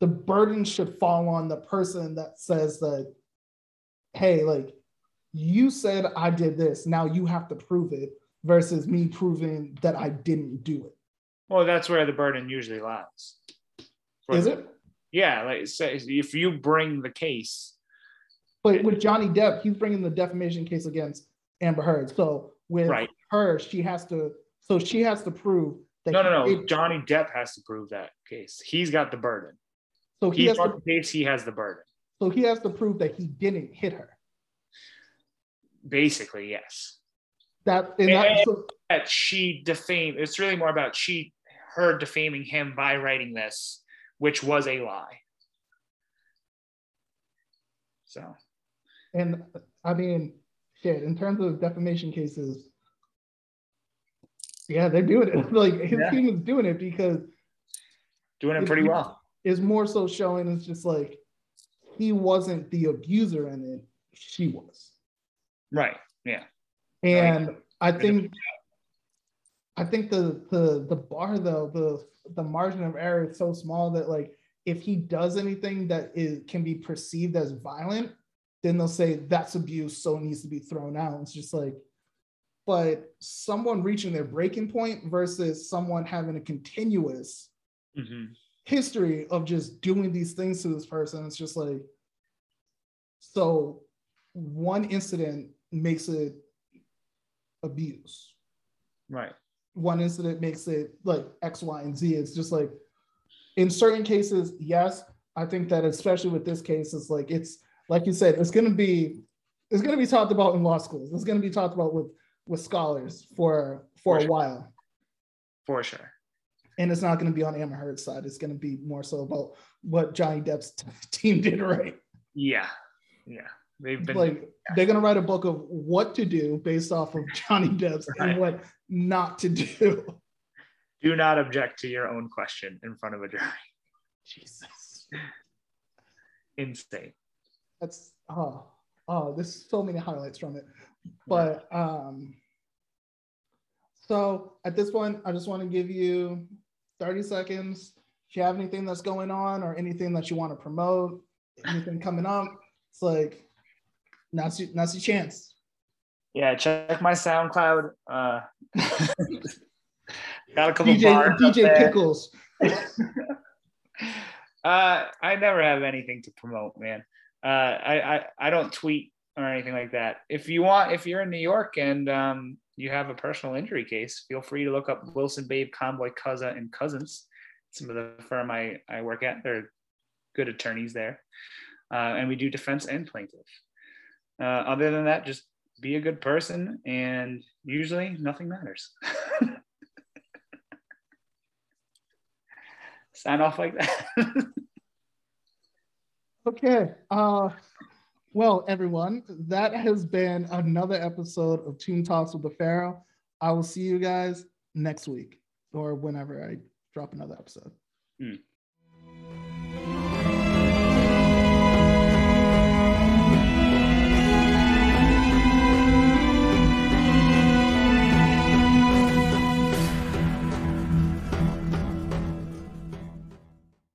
the burden should fall on the person that says that, hey, like you said I did this. Now you have to prove it versus me proving that I didn't do it. Well, that's where the burden usually lies. Is it? Yeah, like say if you bring the case. But with Johnny Depp, he's bringing the defamation case against Amber Heard. So with right. her, she has to. So she has to prove that. No, no, no. It, Johnny Depp has to prove that case. He's got the burden. So he, he has to, the case. He has the burden. So he has to prove that he didn't hit her. Basically, yes. That, and that, so, that she defamed. It's really more about she, her defaming him by writing this which was a lie. So, and I mean, shit, in terms of defamation cases, yeah, they're doing it. (laughs) like his yeah. team is doing it because doing it pretty well. Is more so showing it's just like he wasn't the abuser in it, she was. Right. Yeah. And right. I think I think the the the bar though, the the margin of error is so small that like if he does anything that is can be perceived as violent, then they'll say that's abuse, so it needs to be thrown out. It's just like, but someone reaching their breaking point versus someone having a continuous mm-hmm. history of just doing these things to this person, it's just like, so one incident makes it abuse. Right one incident makes it like X, Y, and Z. It's just like in certain cases, yes, I think that especially with this case, it's like it's like you said, it's gonna be it's gonna be talked about in law schools. It's gonna be talked about with with scholars for for, for a sure. while. For sure. And it's not gonna be on Amber Heard's side. It's gonna be more so about what Johnny Depp's t- (laughs) team did right. Yeah. Yeah. They've been like they're gonna write a book of what to do based off of (laughs) Johnny Depp's Right. and what not to do. do not object to your own question in front of a jury. Jesus. Insane. That's oh oh there's so many highlights from it. But um so at this point I just want to give you 30 seconds. If you have anything that's going on or anything that you want to promote, anything coming up, it's like now's your, now's your chance. Yeah, check my SoundCloud. Uh, (laughs) got a couple DJ bars DJ. Pickles. (laughs) Uh, I never have anything to promote, man. Uh, I, I I don't tweet or anything like that. If you want, if you're in New York and um, you have a personal injury case, feel free to look up Wilson Babe Convoy Cousin and Cousins. Some of the firm I I work at, they're good attorneys there, uh, and we do defense and plaintiff. Uh, other than that, just be a good person, and usually nothing matters. (laughs) Sign off like that. (laughs) Okay. Uh, well, everyone, that has been another episode of Tomb Talks with the Pharaoh. I will see you guys next week or whenever I drop another episode. Hmm.